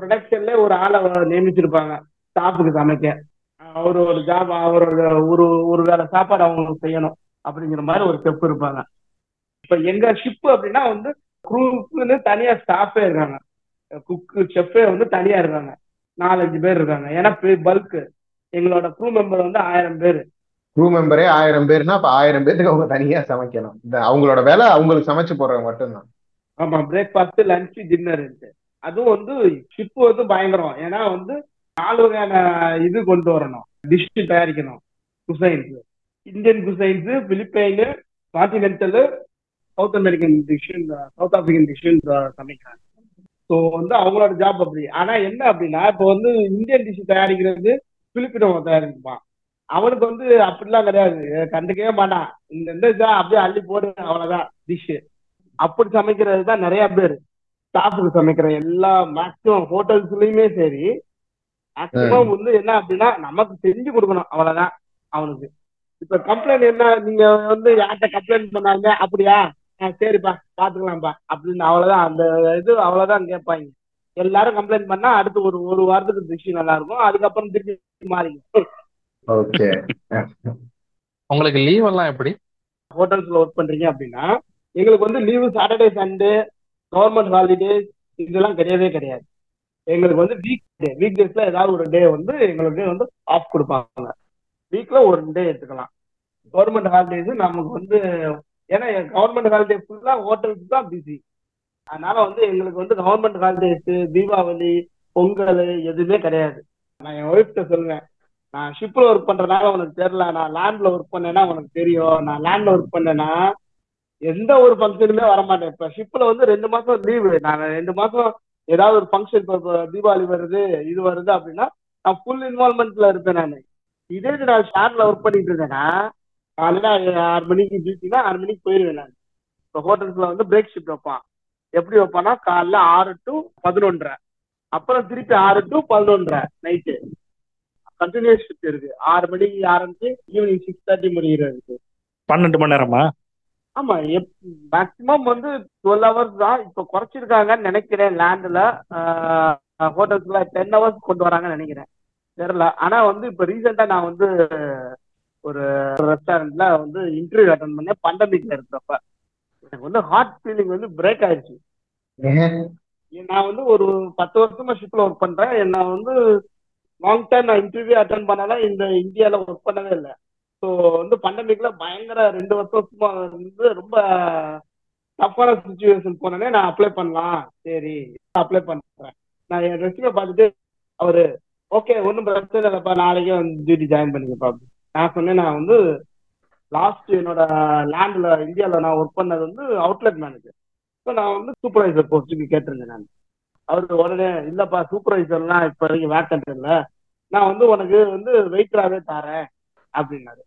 ப்ரொடக்ஷன்ல ஒரு ஆளை நியமிச்சிருப்பாங்க. ஸ்டாஃபுக்கு சமைக்க. அவர் ஒரு ஜாப் அவரோட ஒரு ஒரு வேலை சாப்பாடு அவங்களுக்கு செய்யணும். அப்படிங்கிற மாதிரி ஒரு செஃப் இருப்பாங்க. இப்ப எங்க ஷிப் அப்படின்னா வந்து குரூப்புன்னு தனியா ஸ்டாஃபே இருக்காங்க. குக்கு செஃப்பே வந்து தனியா இருக்காங்க. நாலஞ்சு பேர் இருக்காங்க. ஏன்னா பல்க் எங்களோட க்ரூ மெம்பர் வந்து ஆயிரம் பேர். க்ரூ மெம்பரே ஆயிரம் பேர்னா அப்ப ஆயிரம் பேருக்கு அவங்க தனியா சமைக்கணும். அவங்களோட வேலை அவங்களுக்கு சமைச்சு போடுறது மட்டும்தான். ஆமா பிரேக்ஃபாஸ்ட் லஞ்ச் டின்னர் அதுவும் வந்து ஷிப் வந்து பயங்கரம். ஏன்னா வந்து நாலு வகையான இது கொண்டு வரணும். Dish தயாரிக்கணும். Cuisines Indian cuisines Philippine continental South American dish South African dish சமைக்கிறாங்க. ஸோ வந்து அவங்களோட ஜாப் அப்படி. ஆனா என்ன அப்படின்னா இப்போ வந்து இந்தியன் டிஷ் தயாரிக்கிறது பிலிப்பினோ தயாரிப்பான். அவனுக்கு வந்து அப்படிலாம் கிடையாது. கண்டுக்கவே மாட்டான். இந்த இந்த இதா அப்படியே அள்ளி போடு அவ்வளவுதான் டிஷ் அப்படி சமைக்கிறது தான் நிறைய பேர். ஸ்டாஃபுக்கு சமைக்கிற எல்லா மேக்சிமம் ஹோட்டல்ஸ்லயுமே சரி. மேக்சிமம் வந்து என்ன அப்படின்னா நமக்கு செஞ்சு கொடுக்கணும். அவ்வளவுதான் அவனுக்கு. இப்ப கம்ப்ளைண்ட் என்ன? நீங்க வந்து யார்கிட்ட கம்ப்ளைண்ட் பண்ணாங்க அப்படியா? சரிப்பா பாத்துக்கலாம்ப்பா. அப்படின்னு அவ்வளவுதான். அந்த இது அவ்வளவுதான் கேட்பாங்க. எல்லாரும் கம்ப்ளைண்ட் பண்ணா அடுத்து ஒரு ஒரு வாரத்துக்கு டிஷ் நல்லா இருக்கும் அதுக்கப்புறம் திருப்பி மாறிக்கும். ஓகே. உங்களுக்கு லீவ் எல்லாம் எப்படி? ஹோட்டல்ஸ்ல ஒர்க் பண்றீங்க அப்படின்னா எங்களுக்கு வந்து leave Saturday Sunday government holidays இதெல்லாம் கிடையவே கிடையாது. எங்களுக்கு வந்து வீக் டே வீக் டேஸ்ல ஏதாவது ஒரு டே வந்து எங்களுக்கு வந்து ஆஃப் கொடுப்பாங்க. வீக்ல ஒரு டே எடுத்துக்கலாம். கவர்மெண்ட் ஹாலிடேஸ் நமக்கு வந்து ஏன்னா கவர்மெண்ட் ஹாலிடே ஃபுல்லா ஹோட்டல்ஸ் தான் பிஸி அதனால வந்து எங்களுக்கு வந்து கவர்மெண்ட் ஹாலிடேஸ் தீபாவளி பொங்கல் எதுவுமே கிடையாது. நான் என் ஒய்ஃப்ட சொல்லுவேன் நான் ஷிப்ல ஒர்க் பண்றதுனால உனக்கு தெரியல நான் லேண்ட்ல ஒர்க் பண்ணேன்னா உனக்கு தெரியும். நான் லேண்ட்ல ஒர்க் பண்ணேன்னா எந்த ஒரு ஃபங்க்ஷனுமே வரமாட்டேன். இப்ப ஷிப்ல வந்து ரெண்டு மாசம் லீவு நான் ரெண்டு மாசம் ஏதாவது ஒரு ஃபங்க்ஷன் இப்போ தீபாவளி வருது இது வருது அப்படின்னா நான் ஃபுல் இன்வால்மெண்ட்ல இருப்பேன் நான். இதே நான் ஷேர்ல ஒர்க் பண்ணிட்டு இருந்தேன்னா காலையில ஆறு மணிக்கு டியூட்டினா ஆறு மணிக்கு போயிடுவேன் நான். இப்போ ஹோட்டல்ஸ்ல வந்து பிரேக் ஷிஃப்ட் வைப்பான். எப்படி வைப்பான்னா காலைல ஆறு டு பதினொன்றரை. அப்புறம் திருப்பி ஆறு டு பதினொன்றரை நைட்டு கண்டினியூஸ் ஷிஃப்ட் இருக்கு. ஆறு மணிக்கு ஆரம்பிச்சு ஈவினிங் சிக்ஸ் தேர்ட்டி முடிகிறது பன்னெண்டு மணி நேரமா? ஆமா மேக்சிமம் வந்து டுவெல் ஹவர்ஸ் தான். இப்போ குறைச்சிருக்காங்கன்னு நினைக்கிறேன் லேண்ட்ல ஹோட்டல்ஸ்ல டென் ஹவர்ஸ் கொண்டு வராங்கன்னு நினைக்கிறேன். தெரியல. ஆனா வந்து இப்போ ரீசெண்டா நான் வந்து ஒரு ரெஸ்டாரண்ட்ல வந்து இன்டர்வியூ அட்டன் பண்ணேன். பண்டமிக்ல இருக்கிறப்ப எனக்கு வந்து ஹார்ட் ஃபீலிங் வந்து பிரேக் ஆயிடுச்சு. நான் வந்து ஒரு பத்து வருஷமா ஷிப்ல ஒர்க் பண்றேன். என்ன வந்து லாங் டைம் நான் இன்டர்வியூ அட்டன் பண்ணலாம் இந்த இந்தியால ஒர்க் பண்ணவே இல்லை. ஸோ வந்து பண்டமிக்ல பயங்கர ரெண்டு வருஷம் வந்து ரொம்ப டஃப்பான சுச்சுவேஷன் போனோடனே நான் அப்ளை பண்ணலாம். சரி அப்ளை பண்றேன். நான் என் ரெஸ்யூமே பார்த்துட்டு அவரு ஓகே ஒன்றும் பிரச்சனை இல்லைப்பா நாளைக்கே வந்து டியூட்டி ஜாயின் பண்ணிக்கப்பா. நான் சொன்னேன் நான் வந்து லாஸ்ட் என்னோட லேண்ட்ல இந்தியாவில் நான் ஒர்க் பண்ணது வந்து அவுட்லெட் மேனேஜர் ஸோ நான் வந்து சூப்பர்வைசர் போஸ்ட்டுக்கு கேட்டிருந்தேன் நான். அவர் உடனே இல்லப்பா சூப்பர்வைசர்லாம் இப்போ வரைக்கும் வேக்கன்ட் இல்லை. நான் வந்து உனக்கு வந்து வெயிட்டராகவே தரேன். அப்படின்னாரு.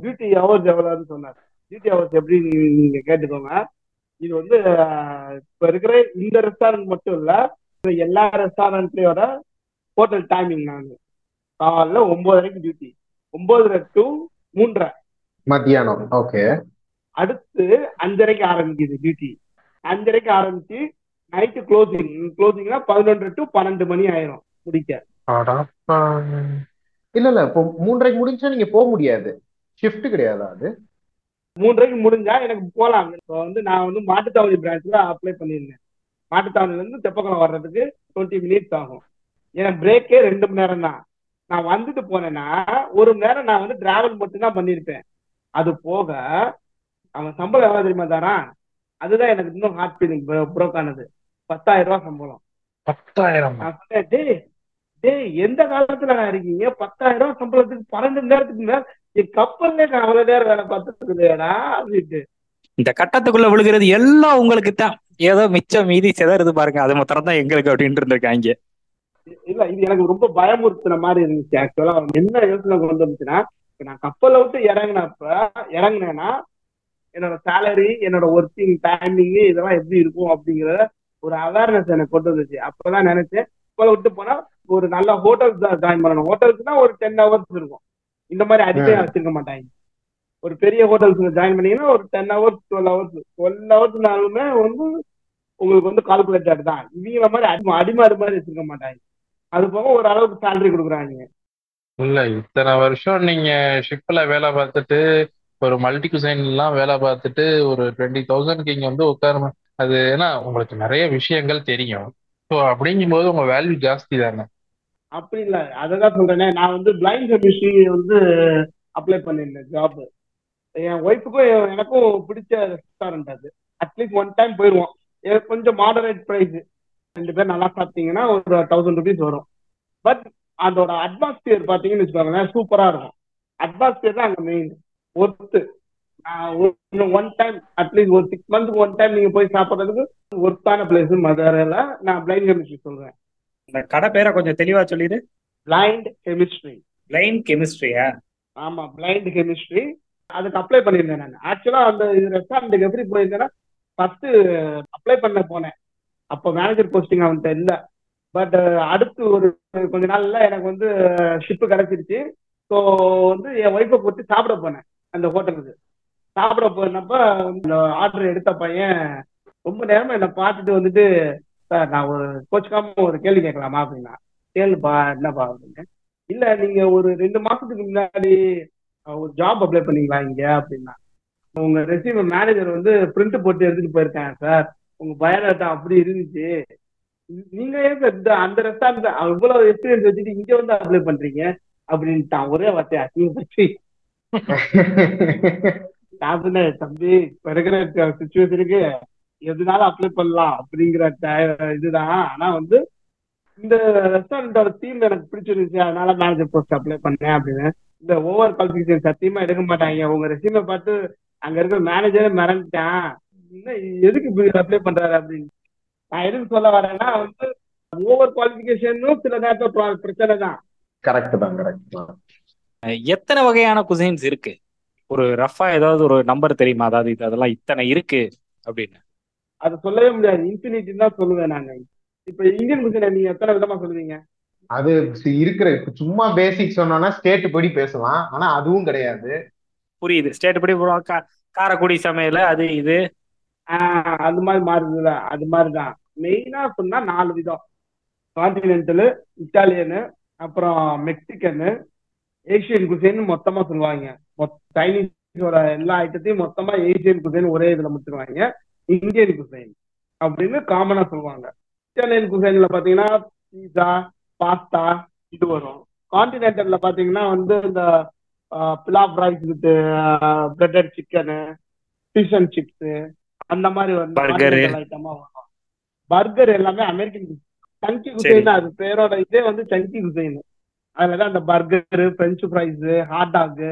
டியூட்டி ஹவர்ஸ் எவ்வளோன்னு சொன்னார். டியூட்டி ஹவர்ஸ் எப்படி நீ- நீங்க கேட்டுக்கோங்க. இது வந்து இப்போ இப்ப இருக்கிற இந்த ரெஸ்டாரண்ட் மட்டும் இல்ல எல்லா ரெஸ்டாரண்ட்லையோட ஹோட்டல் டைமிங் நான் காலைல ஒன்பதரைக்கு டியூட்டி ஒன்பதரை டு மூன்றரை. மத்தியானம். ஓகே அடுத்து அஞ்சரைக்கு ஆரம்பிக்குது டியூட்டி அஞ்சரைக்கு ஆரம்பிச்சு நைட்டு க்ளோசிங் க்ளோசிங்னா பதினொன்று டு பன்னெண்டு மணி ஆயிரும் முடிக்க. இல்ல இல்ல. இப்போ மூன்றரைக்கு முடிஞ்சா நீங்க போக முடியாது. ஷிஃப்ட் கிடையாதா அது? மூன்றரைக்கு முடிஞ்சா எனக்கு போலாம். இப்போ வந்து நான் வந்து மாட்டுத்தாவணி பிரான்ச்ல அப்ளை பண்ணியிருந்தேன். மாட்டுத்தாவணில இருந்து தெப்பக்குளம் வர்றதுக்கு டுவெண்ட்டி மினிட்ஸ் ஆகும். ஏன்னா பிரேக்கே ரெண்டு மணி நேரம் தான் நான் வந்துட்டு போனேன்னா ஒரு மணி நேரம் நான் வந்து டிராவல் மட்டும்தான் பண்ணியிருப்பேன். அது போக அவன் சம்பளம் எவ்வளவு தெரியுமா தரான்? அதுதான் எனக்கு இன்னும் ஹார்ட் ஃபீலிங் ப்ரோக் ஆனது. பத்தாயிரம் ரூபாய் சம்பளம். பத்தாயிரம். சொன்னேன் டேய் டேய் எந்த காலத்துல நான் இருக்கீங்க? பத்தாயிரம் ரூபாய் சம்பளத்துக்கு பன்னெண்டு மணி நேரத்துக்கு மேல என் கப்பல்ல நான் அவ்வளவு நேரம் வேலை பார்த்துட்டு இருக்கேடா அப்படின்ட்டு. இந்த கட்டத்துக்குள்ள விழுகிறது எல்லாம் உங்களுக்கு தான் ஏதோ மிச்சம் மீதி சிதறுது பாருங்க அது மாத்திரம் தான் எங்களுக்கு அப்படின்ட்டு இருந்திருக்காங்க. இல்ல இது எனக்கு ரொம்ப பயமுறுத்துன மாதிரி இருந்துச்சு ஆக்சுவலா என்ன யோசனை கொண்டு வந்துச்சுன்னா நான் கப்பலை விட்டு இறங்கினப்ப இறங்குனேன்னா என்னோட சேலரி என்னோட ஒர்க்கிங் டைமிங் இதெல்லாம் எப்படி இருக்கும் அப்படிங்கிற ஒரு அவேர்னஸ் எனக்கு கொண்டு வந்துச்சு. அப்பதான் நினைச்சேன் கப்பலை விட்டு போனா ஒரு நல்ல ஹோட்டல்ஸ் தான் ஜாயின் பண்ணணும். ஹோட்டல்ஸ்னா ஒரு டென் ஹவர்ஸ் இருக்கும். இந்த மாதிரி அடிமையா வச்சிருக்க மாட்டாங்க. ஒரு பெரிய ஹோட்டல்ஸ்ல ஜாயின் பண்ணீங்கன்னா ஒரு ten hours twelve hours twelve ஹவர்ஸ்னாலுமே வந்து உங்களுக்கு வந்து கால்குலேட்டர் தான். இவங்கள மாதிரி அடிமை அடிமாடு மாதிரி வச்சிருக்க மாட்டாங்க. அது போக ஒரு அளவுக்கு சேலரி கொடுக்குறாங்க இல்ல இத்தனை வருஷம் நீங்க ஷிப்ல வேலை பார்த்துட்டு ஒரு மல்டி குசைன் எல்லாம் வேலை பார்த்துட்டு ஒரு டுவெண்ட்டி தௌசண்ட்க்கு இங்க வந்து உட்கார அது ஏன்னா உங்களுக்கு நிறைய விஷயங்கள் தெரியும். ஸோ அப்படிங்கும்போது உங்க வேல்யூ ஜாஸ்தி தானே? அப்படி இல்ல. அததான் சொல்றேனே நான் வந்து பிளைண்ட் கெமிஸ்ட்ரி வந்து அப்ளை பண்ணியிருந்தேன் ஜாப் என் ஒய்ஃபுக்கும் எனக்கும் பிடிச்ச ரெஸ்டாரண்ட் அது. அட்லீஸ்ட் ஒன் டைம் போயிடுவோம் கொஞ்சம் மாடரேட் ப்ரைஸ் ரெண்டு பேர் நல்லா சாப்பிட்டீங்கன்னா ஒரு தௌசண்ட் ருபீஸ் வரும். பட் அதோட அட்மாஸ்பியர் பார்த்தீங்கன்னு வச்சுக்கோங்களேன் சூப்பரா இருக்கும். அட்மாஸ்பியர் தான் அங்க main worth one time atleast ஒரு சிக்ஸ் மந்த்க்கு ஒன் டைம் நீங்க போய் சாப்பிட்றதுக்கு ஒர்த்தான பிளேஸ் மதுரையில நான் பிளைண்ட் கெமிஸ்ட்ரி சொல்றேன். இந்த கடை பேரை கொஞ்சம் தெளிவா சொல்லிடு. பிளைண்ட் கெமிஸ்ட்ரி பிளைன் கெமிஸ்ட்ரியா ஆமா பிளைண்ட் கெமிஸ்ட்ரி அதுக்கு அப்ளை பண்ணியிருந்தேன் நான். ஆக்சுவலா அந்த ரெஸ்டாரண்ட்டுக்கு எப்படி போயிருந்தேன்னா ஃபர்ஸ்ட் அப்ளை பண்ண போனேன். அப்போ மேனேஜர் போஸ்டிங் அவன்கிட்ட இல்ல பட் அடுத்து ஒரு கொஞ்ச நாள்ல எனக்கு வந்து ஷிப்பு கிடைச்சிருச்சு. ஸோ வந்து என் ஒய்ஃபை போட்டு சாப்பிட போனேன் அந்த ஹோட்டலுக்கு சாப்பிட போனப்ப இந்த ஆர்டர் எடுத்த பையன் ரொம்ப நேரமா என்னை பார்த்துட்டு வந்துட்டு சார் நான் ஒரு கோச்சுக்காம ஒரு கேள்வி கேட்கலாமா? அப்படின்னா கேளுப்பா என்னப்பா? அப்படின்னு. இல்ல நீங்க ஒரு ரெண்டு மாசத்துக்கு முன்னாடி ஒரு ஜாப் அப்ளை பண்ணீங்களா இங்க? அப்படின்னா உங்க ரெசியூம் மேனேஜர் வந்து பிரிண்ட் போட்டு எடுத்துட்டு போயிருக்கேன் சார் உங்க பயோடேட்டா அப்படி இருந்துச்சு. நீங்க ஏன் இந்த அந்த ரெஸ்டாரண்ட் அவ்வளவு எக்ஸ்பீரியன்ஸ் வச்சுட்டு இங்க வந்து அப்ளை பண்றீங்க? அப்படின்ட்டான். ஒரே வார்த்தை அசிங்க நான் தம்பி இப்ப இருக்கிற சுச்சுவேஷனுக்கு எதுனாலும் அப்ளை பண்ணலாம். அப்படிங்கிற இதுதான். ஆனா வந்து இந்த ரெஸ்டாரண்டோட தீம் எனக்கு பிடிச்சிருந்துச்சு அதனால மேனேஜர் போஸ்ட் அப்ளை பண்ணேன் அப்படின்னு. இந்த ஓவர் குவாலிஃபிகேஷன் சத்தியமா எடுக்க மாட்டாங்க. உங்க ரெசியூமை பார்த்து அங்க இருக்கிற மேனேஜரே மறந்துட்டான். இன்னும் எதுக்கு அப்ளை பண்றாரு அப்படின்னு? நான் எதுக்கு சொல்ல வரேன்னா வந்து ஓவர் குவாலிஃபிகேஷனும் சில நேரத்தில் பிரச்சனை தான். கரெக்ட் தான் கரெக்ட் தான். எத்தனை வகையான குசைன்ஸ் இருக்கு? ஒரு ரஃபா ஏதாவது ஒரு நம்பர் தெரியுமா? அதாவது இது அதெல்லாம் இத்தனை இருக்கு அப்படின்னு. அது சொல்லவே முடியாது. இன்ஃபினிட்டி தான் சொல்லுவேன் நாங்க இப்ப இந்தியன் குசினை நீங்க எத்தனை விதமா சொல்லுவீங்க? அது இருக்கிற சும்மா பேசிக் சொன்னோம்னா ஸ்டேட் படி பேசலாம். ஆனா அதுவும் கிடையாது. புரியுது. ஸ்டேட் படி காரைக்குடி சமையல் அது இது. ஆஹ் அது மாதிரி மாறுதுல அது மாதிரிதான். மெயினா சொன்னா நாலு விதம். கான்டினென்டலு இட்டாலியனு அப்புறம் மெக்சிகனு ஏசியன் குசைன் மொத்தமா சொல்லுவாங்க. சைனீஸோட எல்லா ஐட்டத்தையும் மொத்தமா ஏசியன் குசைன் ஒரே இதுல முடிச்சிருவாங்க. இந்தியன் குசைன் அப்படின்னு காமனா சொல்லுவாங்க. இட்டாலியன் குசைன்ல பாத்தீங்கன்னா பீஸா பாஸ்தா இது வரும். கான்டினென்டல்ல பாத்தீங்கன்னா வந்து இந்த pilaf rice with breaded chicken fish and chips அந்த மாதிரி வந்து பர்கர் எல்லாமே அமெரிக்கன் சங்கி. குசைன் அது பேரோட இதே வந்து சங்கி குசைன் அதுலதான் அந்த burger french fries hot dog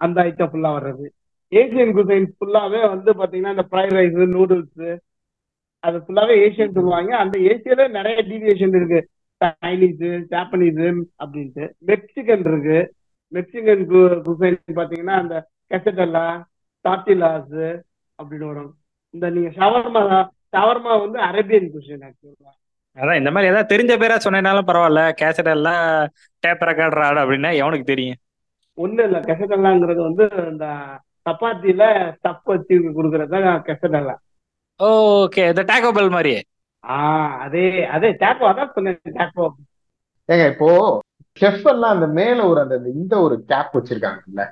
அந்த ஐட்டம் ஃபுல்லா வர்றது. ஏசியன் குசைன் ஃபுல்லாவே வந்து பாத்தீங்கன்னா இந்த ஃப்ரைட் ரைஸ் நூடுல்ஸ் அது ஃபுல்லாவே ஏசியன் சொல்லுவாங்க அந்த ஏசியால நிறைய டீவியேஷன் இருக்கு. சைனீஸ் ஜாப்பனீஸ் அப்படின்ட்டு. மெக்சிகன் இருக்கு. மெக்சிகன் குசைன் பாத்தீங்கன்னா அந்த கெசடல்லா டாட்டிலாஸ் அப்படின்னு வரும். இந்த நீங்க ஷவர்மா ஷவர்மா வந்து அரேபியன் குசைன் ஆக்சுவலா அதான் இந்த மாதிரி ஏதாவது தெரிஞ்ச பேரா சொன்னேனாலும் பரவாயில்ல. கேசட் எல்லாம் டேப் ரெக்கார்டர் ஆடு அப்படின்னா எவனுக்கு தெரியும்? ஒண்ணு இல்ல. கெசடல்லாங்கிறது வந்து இந்த சப்பாத்தில ஸ்டப் வச்சு கொடுக்கறது தான் கெசடல்லா ஓகே இந்த டேக்கோ பெல் மாதிரி ஆஹ் அதே அதே. டேக்கோ அதான் சொன்னேன். டேக்கோ ஏங்க இப்போ செஃப் எல்லாம் அந்த மேல ஒரு அந்த இந்த ஒரு கேப் வச்சிருக்காங்கல்ல?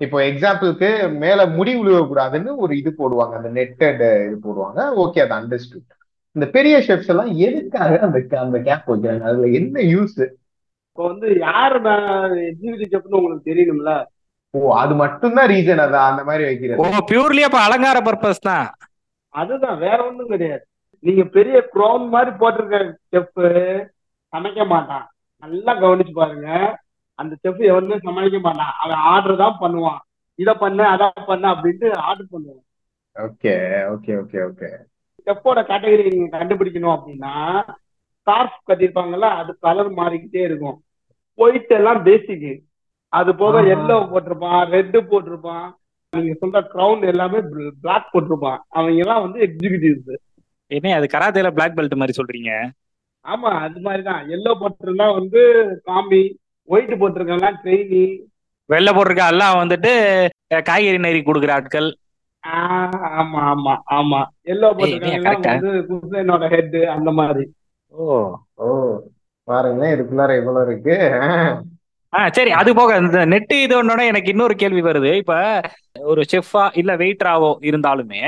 இப்போ எக்ஸாம்பிளுக்கு மேல முடி விழுவ கூடாதுன்னு ஒரு இது போடுவாங்க. அந்த நெட்டட் இது போடுவாங்க. ஓகே அது அண்டர்ஸ்டுட் இந்த பெரிய ஷெஃப்ஸ் எல்லாம் எதுக்காக அந்த அந்த கேப் வைக்கிறாங்க? அதுல என்ன யூஸ் இப்போ வந்து யாரு எக்ஸிபியூட்டிவ் செப்னு உங்களுக்கு தெரியணும்ல ஓ அது மட்டும்தான் ரீசன் அதான் அந்த மாதிரி ஓ வைக்கிறது பியூர்லி அப்ப அலங்கார பர்பஸ் தான். அதுதான் வேற ஒண்ணும் கிடையாது. நீங்க பெரிய க்ரௌன் மாதிரி போட்டிருக்க செஃப் சமைக்க மாட்டான். நல்லா கவனிச்சு பாருங்க. அந்த செஃப் எவனுமே சமாளிக்க மாட்டான். அவன் ஆர்டர் தான் பண்ணுவான். இதை பண்ண அதை பண்ண அப்படின்ட்டு ஆர்டர் பண்ணுவான். Okay okay okay okay. செஃப்போட category நீங்க கண்டுபிடிக்கணும் அப்படின்னா ஸ்கார்ஃப் கட்டியிருப்பாங்கல்ல அது கலர் மாறிக்கிட்டே இருக்கும். ஒயிட் எல்லாம் பேசிக் அது போக. எல்லோ போட்டிருப்பான் ரெட் போட்டிருப்பான். நீங்க சொல்ற கிரவுன் எல்லாமே பிளாக் போட்டிருப்பான். அவங்க எல்லாம் வந்து எக்ஸிகியூட்டிவ்ஸ் என்ன அது கராத்தேல பிளாக் பெல்ட் மாதிரி சொல்றீங்க? ஆமா அது மாதிரிதான். எல்லோ போட்டிருந்தா வந்து காமி ஒயிட் போட்டிருக்கா ட்ரெயினி வெள்ளை போட்டிருக்க எல்லாம் வந்துட்டு காய்கறி நெறி கொடுக்குற ஆட்கள். ஆமா ஆமா ஆமா. எல்லோ போட்டிருக்காங்க? வந்து குசேனோட ஹெட் அந்த மாதிரி. ஓ ஓ பாருங்க இதுக்குள்ளார இவ்வளவு இருக்கு. ஆ சரி அது போக இந்த நெட்டு இது ஒன்னோட எனக்கு இன்னொரு கேள்வி வருது. இப்ப ஒரு செஃப்பா இல்ல வெயிட்டராவோ இருந்தாலுமே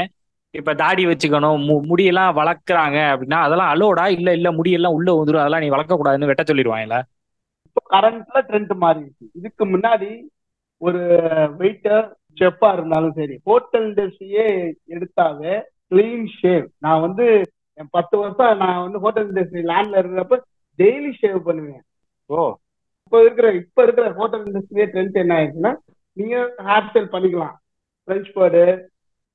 இப்ப தாடி வச்சுக்கணும் மு- முடியெல்லாம் வளர்க்குறாங்க அப்படின்னா அதெல்லாம் அலோடா இல்ல இல்ல முடியெல்லாம் உள்ள வந்துரும் அதெல்லாம் நீ வளர்க்க கூடாதுன்னு வெட்ட சொல்லிடுவாங்கல்ல கரண்ட்ல ட்ரெண்ட் மாறிடுச்சு. இதுக்கு முன்னாடி ஒரு வெயிட்டர் செஃப்பா இருந்தாலும் சரி ஹோட்டல் இண்டஸ்ட்ரியே எடுத்தாவே கிளீன் ஷேவ் நான் வந்து என் பத்து வருஷம் நான் வந்து ஹோட்டல் இண்டஸ்ட்ரி லேண்ட்ல இருக்கிறப்ப டெய்லி ஷேவ் பண்ணுவேன். ஓ. இப்போ இருக்கிற இப்ப இருக்கிற ஹோட்டல் இண்டஸ்ட்ரியே ட்ரெண்ட் என்ன ஆயிடுச்சுன்னா நீங்க ஹேர் ஸ்டைல் பண்ணிக்கலாம். ஃப்ரெஞ்ச் பேர்டு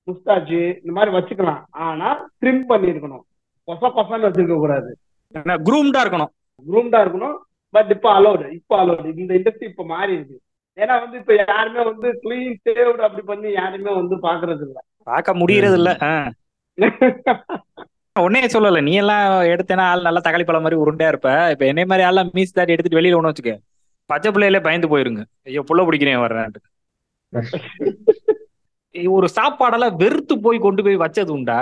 முஸ்தாஜி இந்த மாதிரி வச்சுக்கலாம். ஆனா ட்ரிம் பண்ணிருக்கணும். கொச கொசன்னு வச்சிருக்க கூடாது. குரூம்டா இருக்கணும். குரூம்டா இருக்கணும். பட் இப்போ அலோடு இப்போ அலோடு இந்த இண்டஸ்ட்ரி இப்போ மாறி இருக்கு. ஏன்னா வந்து இப்போ யாருமே வந்து கிளீன் சேவ்டு அப்படி பண்ணி யாருமே வந்து பாக்குறது இல்ல. பார்க்க முடியறது இல்ல. ஆ. உன்னையே சொல்லல. நீ எல்லாம் எடுத்தேன்னா ஆள் நல்லா தக்காளி பழம் மாதிரி உருண்டையா இருப்ப. இப்ப என்னை மாதிரி ஆள்லாம் மீஸ் தாடி எடுத்துட்டு வெளியில ஒண்ணு வச்சுக்க. பச்சை பிள்ளையிலே பயந்து போயிருங்க. ஐயோ புள்ள பிடிக்கிறேன் வர்றேன் ஒரு சாப்பாடெல்லாம் வெறுத்து போய் கொண்டு போய் வச்சது உண்டா?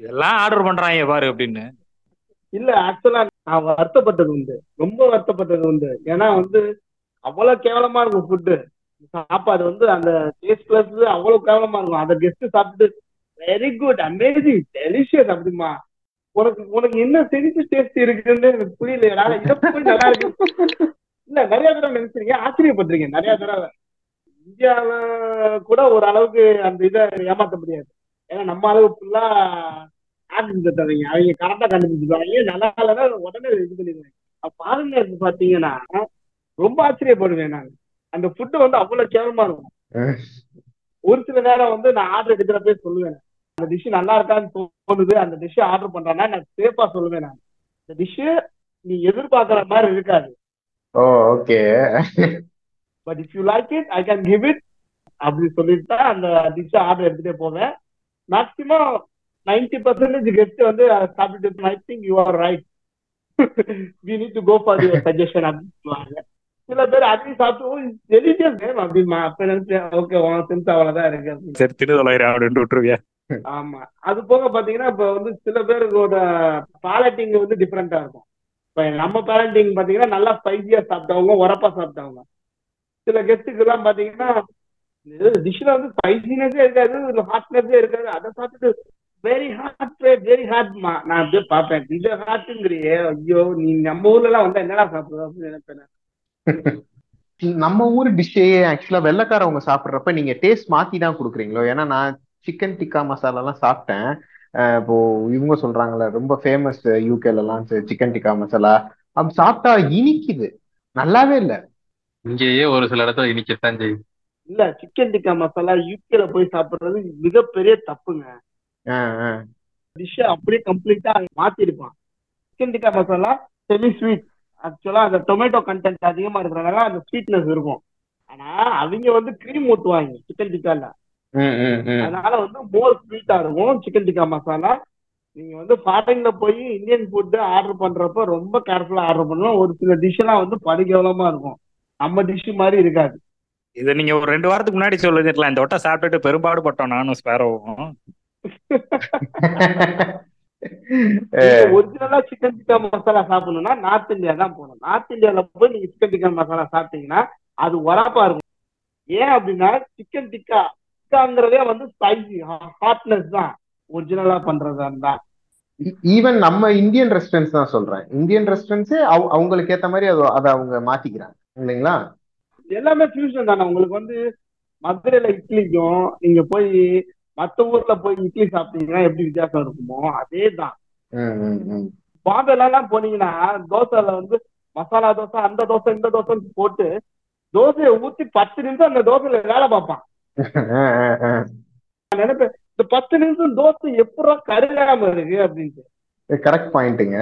இதெல்லாம் ஆர்டர் பண்றாங்க பாரு அப்படின்னு. இல்ல ஆக்சுவலா நான் வருத்தப்பட்டது உண்டு. ரொம்ப வருத்தப்பட்டது உண்டு. ஏன்னா வந்து அவ்வளவு கேவலமா இருக்கும் ஃபுட்டு சாப்பாடு வந்து அந்த டேஸ்ட் பிளஸ் அவ்வளவு கேவலமா இருக்கும். அந்த கெஸ்ட் சாப்பிட்டு வெரி குட் அமேசிங் டெலிஷியஸ் அப்படிமா உனக்கு உனக்கு என்ன செஞ்சு டேஸ்ட் இருக்குன்னு எனக்கு புரியலையடா. இதை போய் நல்லா இருக்கு. இல்ல நிறைய தடவை நினைச்சிருக்கீங்க ஆச்சரியப்பட்டிருக்கேன். நிறைய தடவை. இந்தியால கூட ஒரு அளவுக்கு அந்த இதை ஏமாத்த முடியாது. ஏன்னா நம்ம அளவு ஃபுல்லா தருவீங்க அவங்க கரெக்டா கண்டுபிடிச்சிருவாங்க நல்லா இல்லைன்னா உடனே இது பண்ணிடுவாங்க அப்ப பாருங்க பாத்தீங்கன்னா ரொம்ப ஆச்சரியப்படுவேன் நான். அந்த ஃபுட்டு வந்து அவ்வளவு கேவலமா இருக்கும். ஒரு சில நேரம் வந்து நான் ஆர்டர் எடுக்கிறப்பே சொல்லுவேன். அந்த டிஷ் நல்லா இருக்கான்னு தோணுது அந்த டிஷ் ஆர்டர் பண்றேன்னா நான் சேஃபா சொல்லுவேன் நான். இந்த டிஷ் நீ எதிர்பார்க்கற மாதிரி இருக்காது. ஓ okay but if you like it I can give it அப்படி சொல்லிட்டு தான் அந்த டிஷ் ஆர்டர் எடுத்துட்டே போவேன். மேக்சிமம் நைன்டி பர்சன்டேஜ் கெஸ்ட் வந்து அதை சாப்பிட்டுட்டு I think you are right we need to go for your suggestion அப்படின்னு சொல்லுவாங்க. சில பேர் அதையும் சாப்பிட்டு டெலிஷியஸ் நேம் அப்படிமா? அப்ப நினைச்சேன் ஓகே உன் சென்ஸ் அவ்வளவுதான் இருக்கு. சரி திரு தொலைகிறேன் அப்படின்னு விட்டுருவியா? ஆமா. அது போக பாத்தீங்கன்னா இப்ப வந்து சில பேருக்கோட பேலட்டிங் வந்து டிஃப்ரெண்டா இருக்கும். இப்ப நம்ம பேரண்டிங் பாத்தீங்கன்னா நல்லா ஸ்பைசியா சாப்பிட்டவங்க உரப்பா சாப்பிட்டவங்க. சில கெஸ்ட்டுக்கு எல்லாம் பாத்தீங்கன்னா டிஷ்ல வந்து ஸ்பைசினஸே இருக்காது ஹாட்னஸே இருக்காது. அதை சாப்பிட்டுட்டு வெரி ஹாட் வெரி ஹாட்மா நான் அப்படியே பார்ப்பேன். இது ஹாட்டுங்கிறியே ஐயோ நீ நம்ம ஊர்ல எல்லாம் வந்தா என்னடா சாப்பிடுற அப்படின்னு நினைப்பேன் நம்ம ஊர் டிஷ்ஷையே ஆக்சுவலா வெள்ளைக்காரவங்க சாப்பிடுறப்ப நீங்க டேஸ்ட் மாத்தி தான் கொடுக்குறீங்களோ? ஏன்னா நான் சிக்கன் டிக்கா மசாலா எல்லாம் சாப்பிட்டேன் இப்போ இவங்க சொல்றாங்கல்ல ரொம்ப ஃபேமஸ் யூகேல எல்லாம் சிக்கன் டிக்கா மசாலா அப்படி சாப்பிட்டா இனிக்குது. நல்லாவே இல்ல. இங்கேயே ஒரு சில இடத்துல இனிக்கத்தான் செய்யும். இல்ல சிக்கன் டிக்கா மசாலா யூகேல போய் சாப்பிடுறது மிகப்பெரிய தப்புங்க. டிஷ் அப்படியே கம்ப்ளீட்டா மாத்திருப்பான். Chicken tikka masala semi sweet ஆக்சுவலா அந்த டொமேட்டோ கண்டென்ட் அதிகமா இருக்கிறனால அந்த ஸ்வீட்னஸ் இருக்கும். ஆனா அவங்க வந்து கிரீம் ஊத்துவாங்க சிக்கன் டிக்கால ம், ம், ம். அதனால வந்து மோர் ஸ்வீட்டா இருக்கும் சிக்கன் டிக்கா மசாலா நீங்க வந்து ஃபாரின்ல போய் இந்தியன் ஃபுட் ஆர்டர் பண்றப்ப ரொம்ப கேர்ஃபுல்லா ஆர்டர் பண்ணணும். ஒரு சில டிஷ் எல்லாம் வந்து படுகேவலமா இருக்கும். நம்ம டிஷ் மாதிரி இருக்காது. இதை நீங்க ஒரு ரெண்டு வாரத்துக்கு முன்னாடி சொல்லிருக்கலாம் இந்த ஒட்டை சாப்பிட்டுட்டு பெரும்பாடு பட்டோம் நானும் ஸ்பேரோவும் ஒரிஜினலா சிக்கன் டிக்கா மசாலா சாப்பிடணும்னா நார்த் இந்தியா தான் போகணும். நார்த் இந்தியால போய் நீங்க சிக்கன் டிக்கா மசாலா சாப்பிட்டீங்கன்னா அது உரப்பா இருக்கும். ஏன் அப்படின்னா சிக்கன் டிக்கா டிக்காங்கிறதே வந்து ஸ்பைசி ஹாட்னஸ் தான். ஒரிஜினலா பண்றதா இருந்தா. ஈவன் நம்ம இந்தியன் ரெஸ்டாரண்ட்ஸ் தான் சொல்றேன். இந்தியன் ரெஸ்டாரண்ட்ஸே அவங்களுக்கு ஏத்த மாதிரி அது அதை அவங்க மாத்திக்கிறாங்க. இல்லைங்களா? எல்லாமே ஃபியூஷன் தானே. உங்களுக்கு வந்து மதுரையில இட்லிக்கும் நீங்க போய் மத்த ஊர்ல போய் இட்லி சாப்பிட்டீங்கன்னா எப்படி வித்தியாசம் இருக்குமோ அதே தான். பாம்பேல எல்லாம் போனீங்கன்னா தோசைல வந்து மசாலா தோசை அந்த தோசை இந்த தோசைன்னு போட்டு தோசையை ஊத்தி பத்து நிமிஷம் அந்த தோசையில வேலை பார்ப்பான். நினைப்பேன் இந்த பத்து நிமிஷம் தோசை எப்படா கருகாம இருக்கு அப்படின்ட்டு. கரெக்ட் பாயிண்ட்டுங்க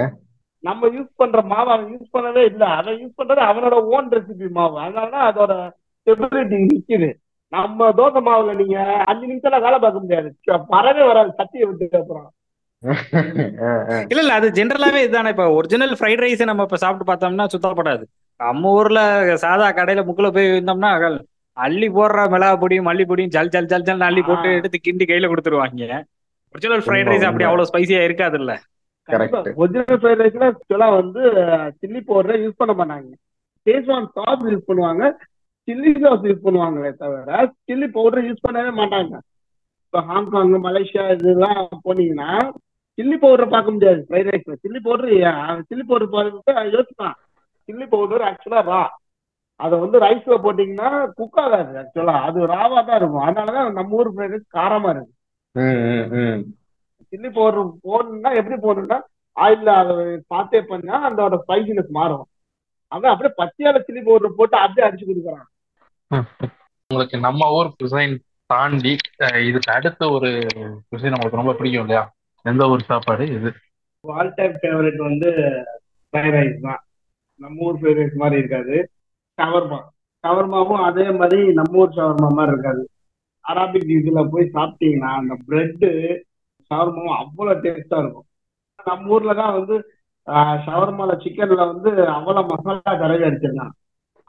நம்ம யூஸ் பண்ற மாவு அவன் யூஸ் பண்ணவே இல்ல. அவன் யூஸ் பண்றது அவனோட ஓன் ரெசிபி மாவு. அதனாலதான் அதோட ஸ்டெபிலிட்டி நிக்குது. நம்ம தோசை மாவுல நீங்க அஞ்சு நிமிஷம்ல வேலை பார்க்க முடியாது. வரவே வராது. சட்டியை விட்டு அப்புறம். இல்ல இல்ல அது ஜென்ரலாவே இதுதானே. இப்ப ஒரிஜினல் ஃப்ரைட் ரைஸ் நம்ம இப்ப சாப்பிட்டு பார்த்தோம்னா சுத்தப்படாது. நம்ம ஊர்ல சாதா கடையில முக்குல போய் இருந்தோம்னா அள்ளி போடுற மிளகா பொடியும் மல்லி பொடியும் ஜல் ஜல் ஜல் ஜல் அள்ளி போட்டு எடுத்து கிண்டி கையில கொடுத்துருவாங்க. ஒரிஜினல் ஃப்ரைட் ரைஸ் அப்படி அவ்வளவு ஸ்பைசியா இருக்காது இல்ல ஒரிஜினல் ஃப்ரைட் ரைஸ்ல ஆக்சுவலா வந்து சில்லி பவுடர் யூஸ் பண்ண மாட்டாங்க. சேஸ்வான் சாஸ் யூஸ் பண்ணுவாங்க. சில்லி சாஸ் யூஸ் பண்ணுவாங்களே தவிர சில்லி பவுடர் யூஸ் பண்ணவே மாட்டாங்க. இப்ப ஹாங்காங் மலேசியா இதெல்லாம் போனீங்கன்னா சில்லி பவுடர் பார்க்க முடியாது ஃப்ரைட் ரைஸ்ல சில்லி பவுடர் சில்லி பவுடர் பார்த்து யோசிப்பான். சில்லி பவுடர் ஆக்சுவலா ரா அதை வந்து ரைஸ்ல போட்டீங்கன்னா குக் ஆகாது ஆக்சுவலா அது ராவா தான் இருக்கும். அதனாலதான் நம்ம ஊர் ஃப்ரைட் ரைஸ் காரமா இருக்கு. சில்லி பவுடர் போடணும்னா எப்படி போடணும்னா ஆயில்ல அதை சாத்தே பண்ணா அதோட ஸ்பைசினஸ் மாறும். அவன் அப்படியே பச்சையால சில்லி பவுடர் போட்டு அப்படியே அடிச்சு கொடுக்குறான். உங்களுக்கு நம்ம ஊர் குசைன் தாண்டி இதுக்கு அடுத்த ஒரு குசைன் உங்களுக்கு ரொம்ப பிடிக்கும் இல்லையா? எந்த ஒரு சாப்பாடு இது? ஆல் டைம் ஃபேவரட் வந்து ஃப்ரைட் ரைஸ் தான். நம்ம ஊர் ஃப்ரைட் ரைஸ் மாதிரி இருக்காது. ஷவர்மா ஷவர்மாவும் அதே மாதிரி நம்ம ஊர் ஷவர்மா மாதிரி இருக்காது. அராபிக் இதுல போய் சாப்பிட்டீங்கன்னா அந்த பிரெட்டு ஷவர்மாவும் அவ்வளோ டேஸ்டா இருக்கும். நம்ம ஊர்ல தான் வந்து ஷவர்மால சிக்கன்ல வந்து அவ்வளோ மசாலா தடவி அடிச்சிருக்காங்க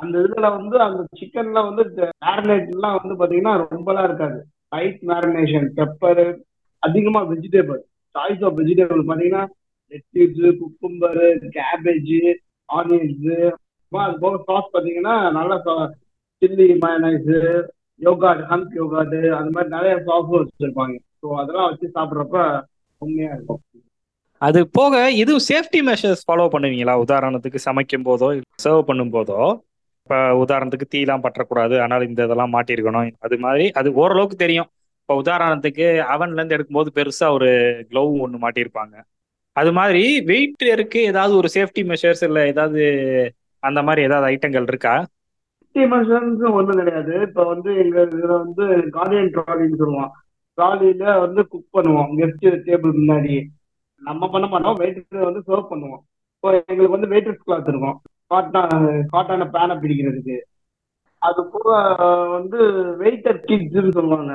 அந்த இதுல வந்து அந்த சிக்கன்ல வந்து மேரினேட் எல்லாம் வந்து பாத்தீங்கன்னா ரொம்பலாம் இருக்காது. ரைட் மேரினேஷன் பெப்பர் அதிகமா வெஜிடபிள் சாய்ஸ் ஆஃப் வெஜிடபிள் பாத்தீங்கன்னா லெட்டிஸ் குக்கும்பர் கேபேஜ் ஆனியன்ஸ் அது போக சாஸ் பாத்தீங்கன்னா நல்லா சில்லி மயனைஸ் யோகாட் ஹம்ப் யோகாட் அது மாதிரி நிறைய சாஸ் வச்சிருப்பாங்க. ஸோ அதெல்லாம் வச்சு சாப்பிட்றப்ப உண்மையா இருக்கும். அது போக இது சேஃப்டி மெஷர்ஸ் ஃபாலோ பண்ணுவீங்களா? உதாரணத்துக்கு சமைக்கும் போதோ சர்வ் பண்ணும் போதோ இப்போ உதாரணத்துக்கு தீலாம் பற்றக்கூடாது ஆனால் இந்த இதெல்லாம் மாட்டிருக்கணும் அது மாதிரி அது ஓரளவுக்கு தெரியும். இப்போ உதாரணத்துக்கு அவன்ல இருந்து எடுக்கும்போது பெருசாக ஒரு க்ளோவ் ஒன்று மாட்டியிருப்பாங்க. அது மாதிரி வெயிட் இருக்கு ஏதாவது ஒரு சேஃப்டி மெஷர்ஸ் இல்லை ஏதாவது அந்த மாதிரி ஏதாவது ஐட்டங்கள் இருக்கா? சேஃப்டி மெஷர்ஸ் ஒன்றும் கிடையாது. இப்போ வந்து எங்க இதில் வந்து கார்டியன் ட்ராலின்னு சொல்லுவோம் ட்ராலியில் வந்து குக் பண்ணுவோம். கெஸ்ட் டேபிள் முன்னாடி. நம்ம பண்ண மாட்டோம். வெயிட்டர் வந்து சர்வ் பண்ணுவோம். இப்போ எங்களுக்கு வந்து வெயிட்டர்ஸ் கிளாத் இருக்கும். காட்டான காட்டான பேனை பிடிக்கிறதுக்கு. அது போக வந்து வெயிட்டர் கிட்ஸ்ன்னு சொல்லுவாங்க.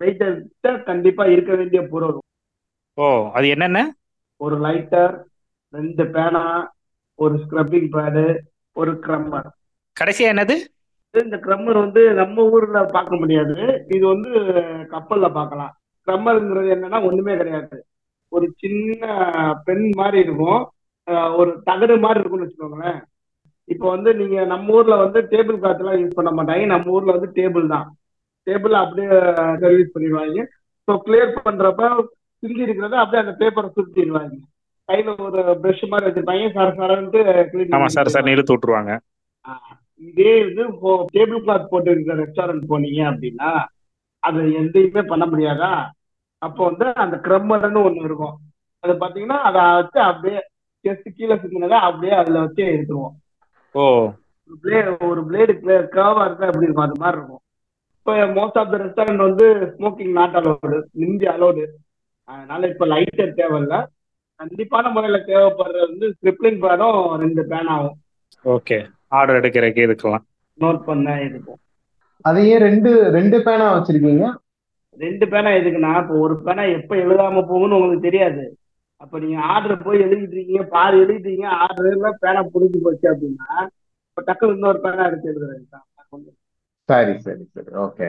வெயிட்டர் கண்டிப்பா இருக்க வேண்டிய பொருள். ஓ அது என்னென்ன? ஒரு லைட்டர் ரெண்டு பேனா ஒரு ஸ்க்ரப்பிங் பேடு ஒரு க்ரம்மர் கடைசியா என்னது? இந்த க்ரம்மர் வந்து நம்ம ஊர்ல பார்க்க முடியாது. இது வந்து கப்பல்ல பார்க்கலாம். க்ரம்மருங்கிறது என்னன்னா ஒண்ணுமே கிடையாது. ஒரு சின்ன பென் மாதிரி இருக்கும். ஒரு தகடு மாதிரி இருக்கும்னு வச்சுக்கோங்களேன். இப்போ வந்து நீங்க நம்ம ஊர்ல வந்து டேபிள் கிளாத் எல்லாம் யூஸ் பண்ண மாட்டாங்க. நம்ம ஊர்ல வந்து டேபிள் தான். டேபிள் அப்படியே சர்வீஸ் பண்ணிடுவாங்க. ஸோ கிளியர் பண்றப்ப சிந்தி இருக்கிறத அப்படியே அந்த பேப்பரை சுருட்டிடுவாங்க. கையில ஒரு ப்ரஷ் மாதிரி வச்சிருப்பாங்க. சார் சாரன்ட்டு ஆமா சார் சார் இழுத்து விட்டுருவாங்க. இதே இது டேபிள் கிளாத் போட்டு இருக்கிற ரெஸ்டாரண்ட் போனீங்க அப்படின்னா அது எந்தையுமே பண்ண முடியாதா? அப்போ வந்து அந்த கிரம்மர்னு ஒண்ணு இருக்கும். அது பாத்தீங்கன்னா அதை வச்சு அப்படியே ஜஸ்ட் கீழே சுத்தினதா அப்படியே அதுல வச்சு எடுத்துருவோம். ஓ. பிளேடு ஒரு பிளேடு கர்வா இருந்தா எப்படி இருக்கும்? அது மாதிரி இருக்கும். இப்போ மோஸ்ட் ஆஃப் த ரெஸ்டாரண்ட் வந்து ஸ்மோக்கிங் நாட் அலோடு இந்தி அலோடு அதனால இப்போ லைட்டர் தேவையில்ல. கண்டிப்பான முறையில தேவைப்படுறது வந்து ஸ்கிரிப்ளிங் பேடும் ரெண்டு பேன் ஆகும். ஓகே ஆர்டர் எடுக்கிறதுக்கு இதுக்கெல்லாம் நோட் பண்ண இருக்கும். அதையே ரெண்டு ரெண்டு பேனா வச்சிருக்கீங்க? ரெண்டு பேனா எதுக்குன்னா இப்போ ஒரு பேனா எப்ப எழுதாம போகும்னு உங்களுக்கு தெரியாது. அப்ப நீங்க ஆர்டர் போய் எழுதிட்டு இருக்கீங்க பாரு எழுதிட்டீங்க ஆர்டர்ல பேனா புடிஞ்சு போச்சு அப்படின்னா இப்ப டக்குனு இன்னொரு பேனா எடுத்து எழுதுறது சரி சரி சரி. ஓகே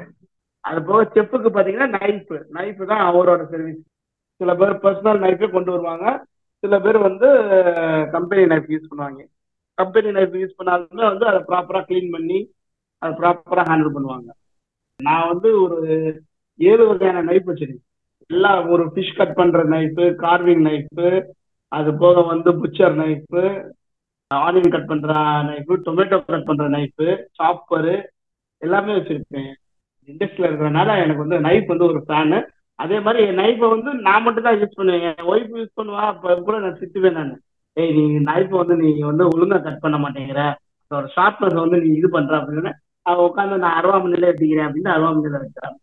அது போக செப்புக்கு பாத்தீங்கன்னா நைஃப் நைஃப் தான் அவரோட சர்வீஸ் சில பேர் பர்சனல் நைஃபே கொண்டு வருவாங்க. சில பேர் வந்து கம்பெனி நைஃப் யூஸ் பண்ணுவாங்க. கம்பெனி நைஃப் யூஸ் பண்ணாலுமே வந்து அதை ப்ராப்பரா க்ளீன் பண்ணி அதை ப்ராப்பரா ஹேண்டில் பண்ணுவாங்க. நான் வந்து ஒரு ஏழு வகையான நைஃப் வச்சிருக்கேன். எல்லா ஒரு ஃபிஷ் கட் பண்ற நைஃபு கார்விங் நைஃபு அது போக வந்து புச்சர் நைஃபு ஆனியன் கட் பண்ற நைஃபு டொமேட்டோ கட் பண்ற நைஃபு சாப்பரு எல்லாமே வச்சிருக்கேன். இண்டஸ்ட்ரியில் இருக்கிறனால எனக்கு வந்து நைஃப் வந்து ஒரு ஃபேனு அதே மாதிரி என் நைஃபை வந்து நான் மட்டும் தான் யூஸ் பண்ணுவேன். என் ஒய்ஃப் யூஸ் பண்ணுவா அப்போ கூட நான் திட்டுவேன் நான். ஏய் நீ நைஃபை வந்து நீ வந்து ஒழுங்கா கட் பண்ண மாட்டேங்கிற. ஒரு ஷார்ப்னஸ் வந்து நீ இது பண்ற அப்படின்னு. அவன் உட்காந்து நான் அருவாமனையில எடுத்துக்கிறேன் அப்படின்னு அருவாமனையில வச்சான்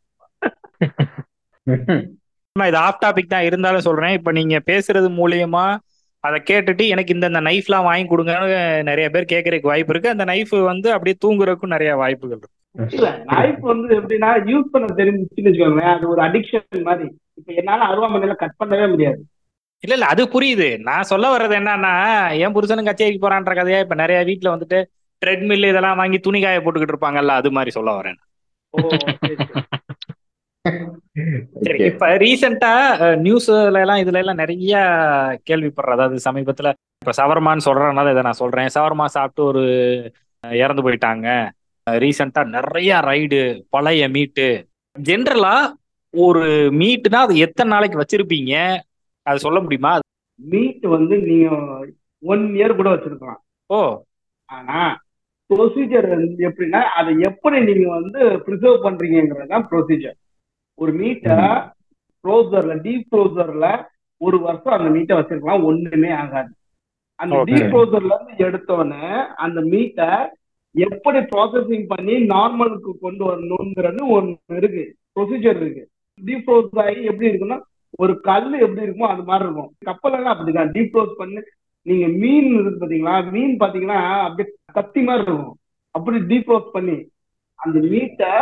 இது ஆஃப் டாபிக் தான் இருந்தாலும் சொல்றேன். இப்ப நீங்க பேசுறது மூலியமா அதை கேட்டுட்டு எனக்கு இந்த இந்த நைஃப்லாம் வாங்கி கொடுங்கன்னு நிறைய பேர் கேட்கறதுக்கு வாய்ப்பு இருக்கு. அந்த நைஃப் வந்து அப்படியே தூங்குறதுக்கும் நிறைய வாய்ப்புகள் இருக்கு. இல்ல நைஃப் வந்து எப்படின்னா யூஸ் பண்ண தெரிஞ்சுச்சுன்னு வச்சுக்கோங்களேன். அது ஒரு அடிக்ஷன் மாதிரி. இப்ப என்னால அருவாமனையில கட் பண்ணவே முடியாது. இல்ல இல்ல அது புரியுது. நான் சொல்ல வர்றது என்னன்னா என் புருஷனும் கச்சேரிக்கு போறான்ற கதையா இப்ப நிறைய வீட்ல வந்துட்டு ட்ரெட்மில் இதெல்லாம் வாங்கி துணி காய போட்டுக்கிட்டு இருப்பாங்கல்ல அது மாதிரி சொல்ல வரேன் இப்ப ரீசெண்டா நியூஸ்ல எல்லாம் இதுல எல்லாம் நிறைய கேள்விப்படுற அதாவது சமீபத்துல இப்ப சவர்மான்னு சொல்றதுனால இதை நான் சொல்றேன். சவர்மா சாப்பிட்டு ஒரு இறந்து போயிட்டாங்க. ரீசெண்டா நிறைய ரைடு பழைய மீட்டு ஜென்ரலா ஒரு மீட்னா அது எத்தனை நாளைக்கு வச்சிருப்பீங்க? அது சொல்ல முடியுமா? மீட் வந்து நீங்க ஒன் இயர் கூட வச்சிருக்கலாம். ஓ. ஆனா ப்ரொசீஜர் வந்து எப்படின்னா அதை எப்படி நீங்க வந்து ப்ரிசர்வ் பண்றீங்கிறது தான் ப்ரொசீஜர் ஒரு மீட்டை ப்ரோசர்ல டீப் ப்ரோசர்ல ஒரு வருஷம் அந்த மீட்டை வச்சிருக்கலாம். ஒண்ணுமே ஆகாது. அந்த. டீப் ப்ரோசர்ல இருந்து எடுத்தோடனே அந்த மீட்டை எப்படி ப்ராசஸிங் பண்ணி நார்மலுக்கு கொண்டு வரணுங்கிறது ஒன்று இருக்கு. ப்ரொசீஜர் இருக்கு. டீப் ப்ரோஸ் ஆகி எப்படி இருக்குன்னா ஒரு கல் எப்படி இருக்குமோ அது மாதிரி இருக்கும். கப்பல் எல்லாம் அப்படிதான். டீப் ப்ரோஸ் பண்ணி நீங்க மீன் இருக்கு பாத்தீங்களா? மீன் பாத்தீங்கன்னா அப்படியே கத்தி மாதிரி இருக்கும். அப்படி டீப் ரோஸ்ட் பண்ணி அந்த மீட்டை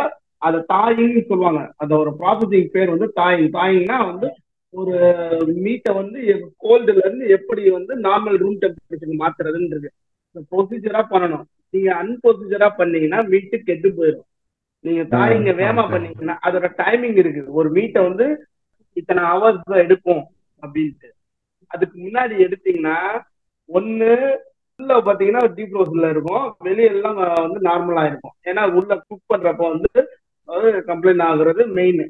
அதை தாயின்னு சொல்லுவாங்க. அதோட ப்ராசஸிங் பேர் வந்து தாயிங் தாயிங்னா வந்து ஒரு மீட்டை வந்து கோல்டுல இருந்து எப்படி வந்து நார்மல் ரூம் டெம்பரேச்சருக்கு மாத்துறதுன்றது. ப்ரொசீஜரா பண்ணணும். நீங்க அன்ப்ரொசீஜரா பண்ணீங்கன்னா மீட்டு கெட்டு போயிடும் நீங்க தாயிங்க okay. பண்ணீங்கன்னா அதோட டைமிங் இருக்குது. ஒரு மீட்டை வந்து இத்தனை ஹவர்ஸ் எடுக்கும் அப்படின்ட்டு. அதுக்கு முன்னாடி எடுத்தீங்கன்னா ஒண்ணு உள்ள பாத்தீங்கன்னா டீப் ரோஸ்ல இருக்கும். வெளிய எல்லாம் வந்து நார்மலா இருக்கும். ஏன்னா உள்ள குக் பண்றப்ப வந்து கம்ப்ளைண்ட் ஆகுறது மெயின்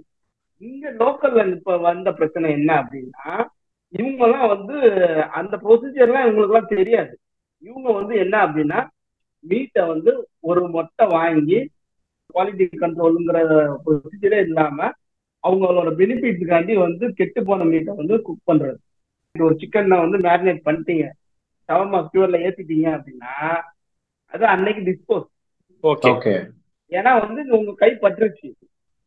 இங்க லோக்கல்ல இப்ப வந்த பிரச்சனை என்ன அப்படின்னா இவங்க எல்லாம் வந்து அந்த ப்ரொசீஜர்லாம் இவங்களுக்கு எல்லாம் தெரியாது. இவங்க வந்து என்ன அப்படின்னா மீட்டை வந்து ஒரு மொட்டை வாங்கி குவாலிட்டி கண்ட்ரோலுங்கிற ப்ரொசீஜரே இல்லாம அவங்களோட பெனிஃபிட்ஸுக்காண்டி வந்து கெட்டு போன மீட்டை வந்து குக் பண்றது. ஒரு சிக்கனை வந்து மேரினேட் பண்ணிட்டீங்க. ஷவர்மா பியூர்ல ஏத்திட்டீங்க அப்படின்னா அது அன்னைக்கு டிஸ்போஸ் ஓகே ஓகே ஏன்னா வந்து உங்க கை பட்டுருச்சு.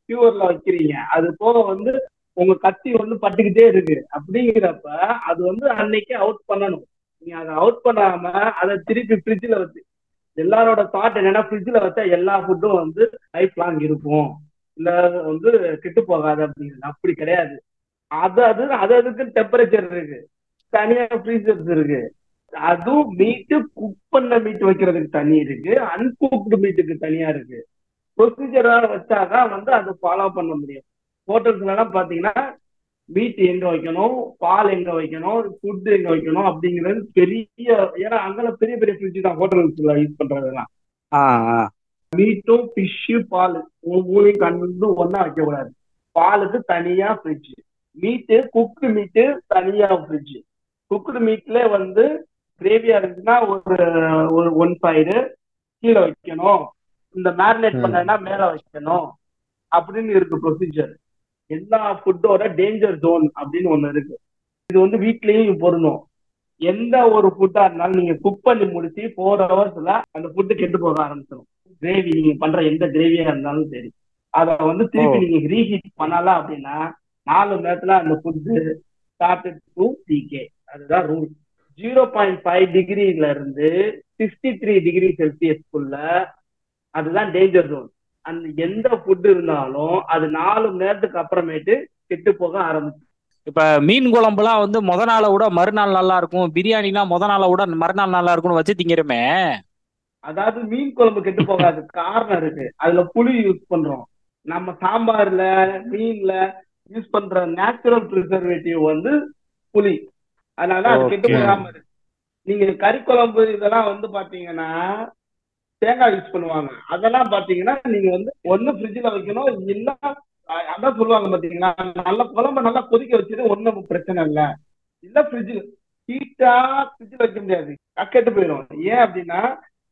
பியூர்ல வைக்கிறீங்க. அது போக வந்து உங்க கத்தி வந்து பட்டுக்கிட்டே இருக்கு. அப்படிங்கிறப்ப அது வந்து அன்னைக்கு அவுட் பண்ணணும். நீங்க அதை அவுட் பண்ணாம அதை திருப்பி ஃப்ரிட்ஜ்ல வச்சு எல்லாரோட தாட் என்னன்னா ஃப்ரிட்ஜ்ல வச்சா எல்லா ஃபுட்டும் வந்து லைஃப் லாங் இருக்கும். இல்ல வந்து கெட்டு போகாது அப்படிங்கிறது. அப்படி கிடையாது. அது அது அது அதுக்கு டெம்பரேச்சர் இருக்கு. தனியா ஃப்ரீசர்ஸ் இருக்கு. அதுவும் மீட்டு குக் பண்ண மீட் வைக்கிறதுக்கு தனி இருக்கு. அன்குக்டு மீட்டுக்கு தனியா இருக்கு. ப்ரொசீஜரா வச்சாதான் வந்து அதை ஃபாலோ பண்ண முடியும். ஹோட்டல்ஸ்ல எல்லாம் பாத்தீங்கன்னா மீட் எங்க வைக்கணும் பால் எங்க வைக்கணும் ஃபுட் எங்க வைக்கணும் அப்படிங்கிறது பெரிய ஏன்னா அங்கெல்லாம் பெரிய பெரிய ஃப்ரிட்ஜ் தான் ஹோட்டல்ஸ்ல யூஸ் பண்றதெல்லாம். மீட்டும் ஃபிஷ்ஷு பால் மூணையும் கண்டு ஒண்ணா வைக்க கூடாது பாலுக்கு தனியா ஃப்ரிட்ஜ் மீட்டு குக்டு மீட்டு தனியா ஃப்ரிட்ஜ் குக்டு மீட்ல வந்து கிரேவியா இருந்துச்சுன்னா ஒரு ஒரு ஒன் சைடு கீழே வைக்கணும். இந்த மேரினேட் ம். பண்ணா மேல வைக்கணும் அப்படின்னு இருக்கு ப்ரொசீஜர் எல்லா ஃபுட்டோட டேஞ்சர் ஜோன் அப்படின்னு ஒண்ணு இருக்கு. இது வந்து வீட்லயும் பொருந்தும். எந்த ஒரு ஃபுட்டா இருந்தாலும் நீங்க குக் பண்ணி முடிச்சு ஃபோர் ஹவர்ஸ்ல அந்த ஃபுட்டு கெட்டு போக ஆரம்பிச்சிடும் கிரேவி நீங்க பண்ற எந்த கிரேவியா இருந்தாலும் சரி. அத வந்து திருப்பி. நீங்க ரீஹீட் பண்ணலாம் அப்படின்னா நாலு நேரத்துல அந்த ஃபுட்டு ஸ்டார்டட் டு டிகே அதுதான் ரூல் ஜீரோ பாயிண்ட் ஃபைவ் டிகிரில இருந்து சிக்ஸ்டி த்ரீ டிகிரி செல்சியஸ்க்குள்ள அதுதான் டேஞ்சர் ஜோன் அந்த எந்த ஃபுட் இருந்தாலும் அது நாலு மணி நேரத்துக்கு அப்புறமேட்டு கெட்டு போக ஆரம்பிச்சு இப்ப மீன் குழம்புலாம் வந்து முத நாளை விட மறுநாள் நல்லா இருக்கும். பிரியாணிலாம் முத நாளை விட மறுநாள் நல்லா இருக்கும்னு வச்சு திங்கிறமே. அதாவது மீன் குழம்பு கெட்டு போகாது. காரணம் இருக்கு. அதுல புளி யூஸ் பண்றோம். நம்ம சாம்பார்ல மீன்ல யூஸ் பண்ற நேச்சுரல் ப்ரிசர்வேட்டிவ் வந்து புளி. அதனால அது கெட்டு. போகாம இருக்கு. நீங்க கறி குழம்பு இதெல்லாம் வந்து பாத்தீங்கன்னா தேங்காய் யூஸ் பண்ணுவாங்க. அதெல்லாம் பாத்தீங்கன்னா நீங்க வந்து ஒண்ணு ஃப்ரிட்ஜ்ல வைக்கணும் இல்ல அதான் சொல்லுவாங்க பாத்தீங்களா? நல்ல குழம்பு நல்லா கொதிக்க வச்சுட்டு ஒண்ணும் பிரச்சனை இல்ல. இல்ல ஃப்ரிட்ஜ் ஹீட்டா ஃப்ரிட்ஜ்ல வைக்க முடியாது. கெட்டு போயிடும் ஏன் அப்படின்னா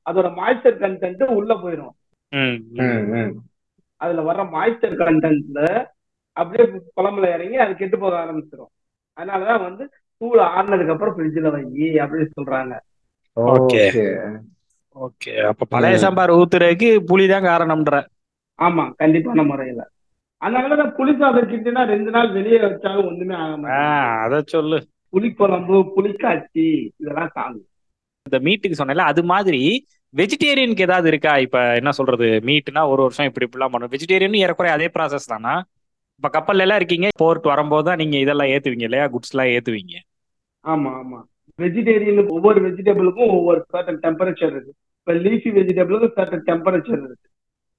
அதோட மாய்ஸ்சர் கண்டென்ட் உள்ள போயிடும். அதுல வர்ற மாய்ஸ்சர் கண்டென்ட்ல அப்படியே குழம்புல இறங்கி அது கெட்டு போக ஆரம்பிச்சிடும் அதனாலதான் வந்து தூள் ஆறுனதுக்கு அப்புறம் ஃப்ரிட்ஜ்ல வை அப்படின்னு சொல்றாங்க. Okay. ஓகே. அப்ப பழைய. சாம்பார் ஊத்துறதுக்கு புளி தான் காரணம்ன்ற. ஆமா கண்டிப்பான முறையில. அதனாலதான் புளி சாதம் கிட்டனா ரெண்டு நாள் வெளியே வச்சாலும் ஒண்ணுமே ஆக ஆ மாட்டேங்குது. அத சொல்லு. புளிக்குழம்பு புளிக்காட்சி இதெல்லாம் தாங்கும். இந்த மீட்டுக்கு சொன்னேன்ல அது மாதிரி வெஜிடேரியனுக்கு ஏதாவது இருக்கா? இப்ப என்ன சொல்றது மீட்னா ஒரு வருஷம் இப்படி இப்படிலாம் பண்ணும். வெஜிடேரியன் ஏறக்குறைய அதே ப்ராசஸ் தானா? இப்ப கப்பல்ல எல்லாம் இருக்கீங்க போர்ட் வரும்போது தான் நீங்க இதெல்லாம் ஏத்துவீங்க இல்லையா? குட்ஸ் எல்லாம் ஏத்துவீங்க. ஆமா ஆமா. வெஜிடேரியனுக்கு ஒவ்வொரு வெஜிடபிளுக்கும் ஒவ்வொரு சர்டன் டெம்பரேச்சர் இருக்கு. இப்ப லீஃபி வெஜிடபிளுக்கு சர்டன் டெம்பரேச்சர் இருக்கு.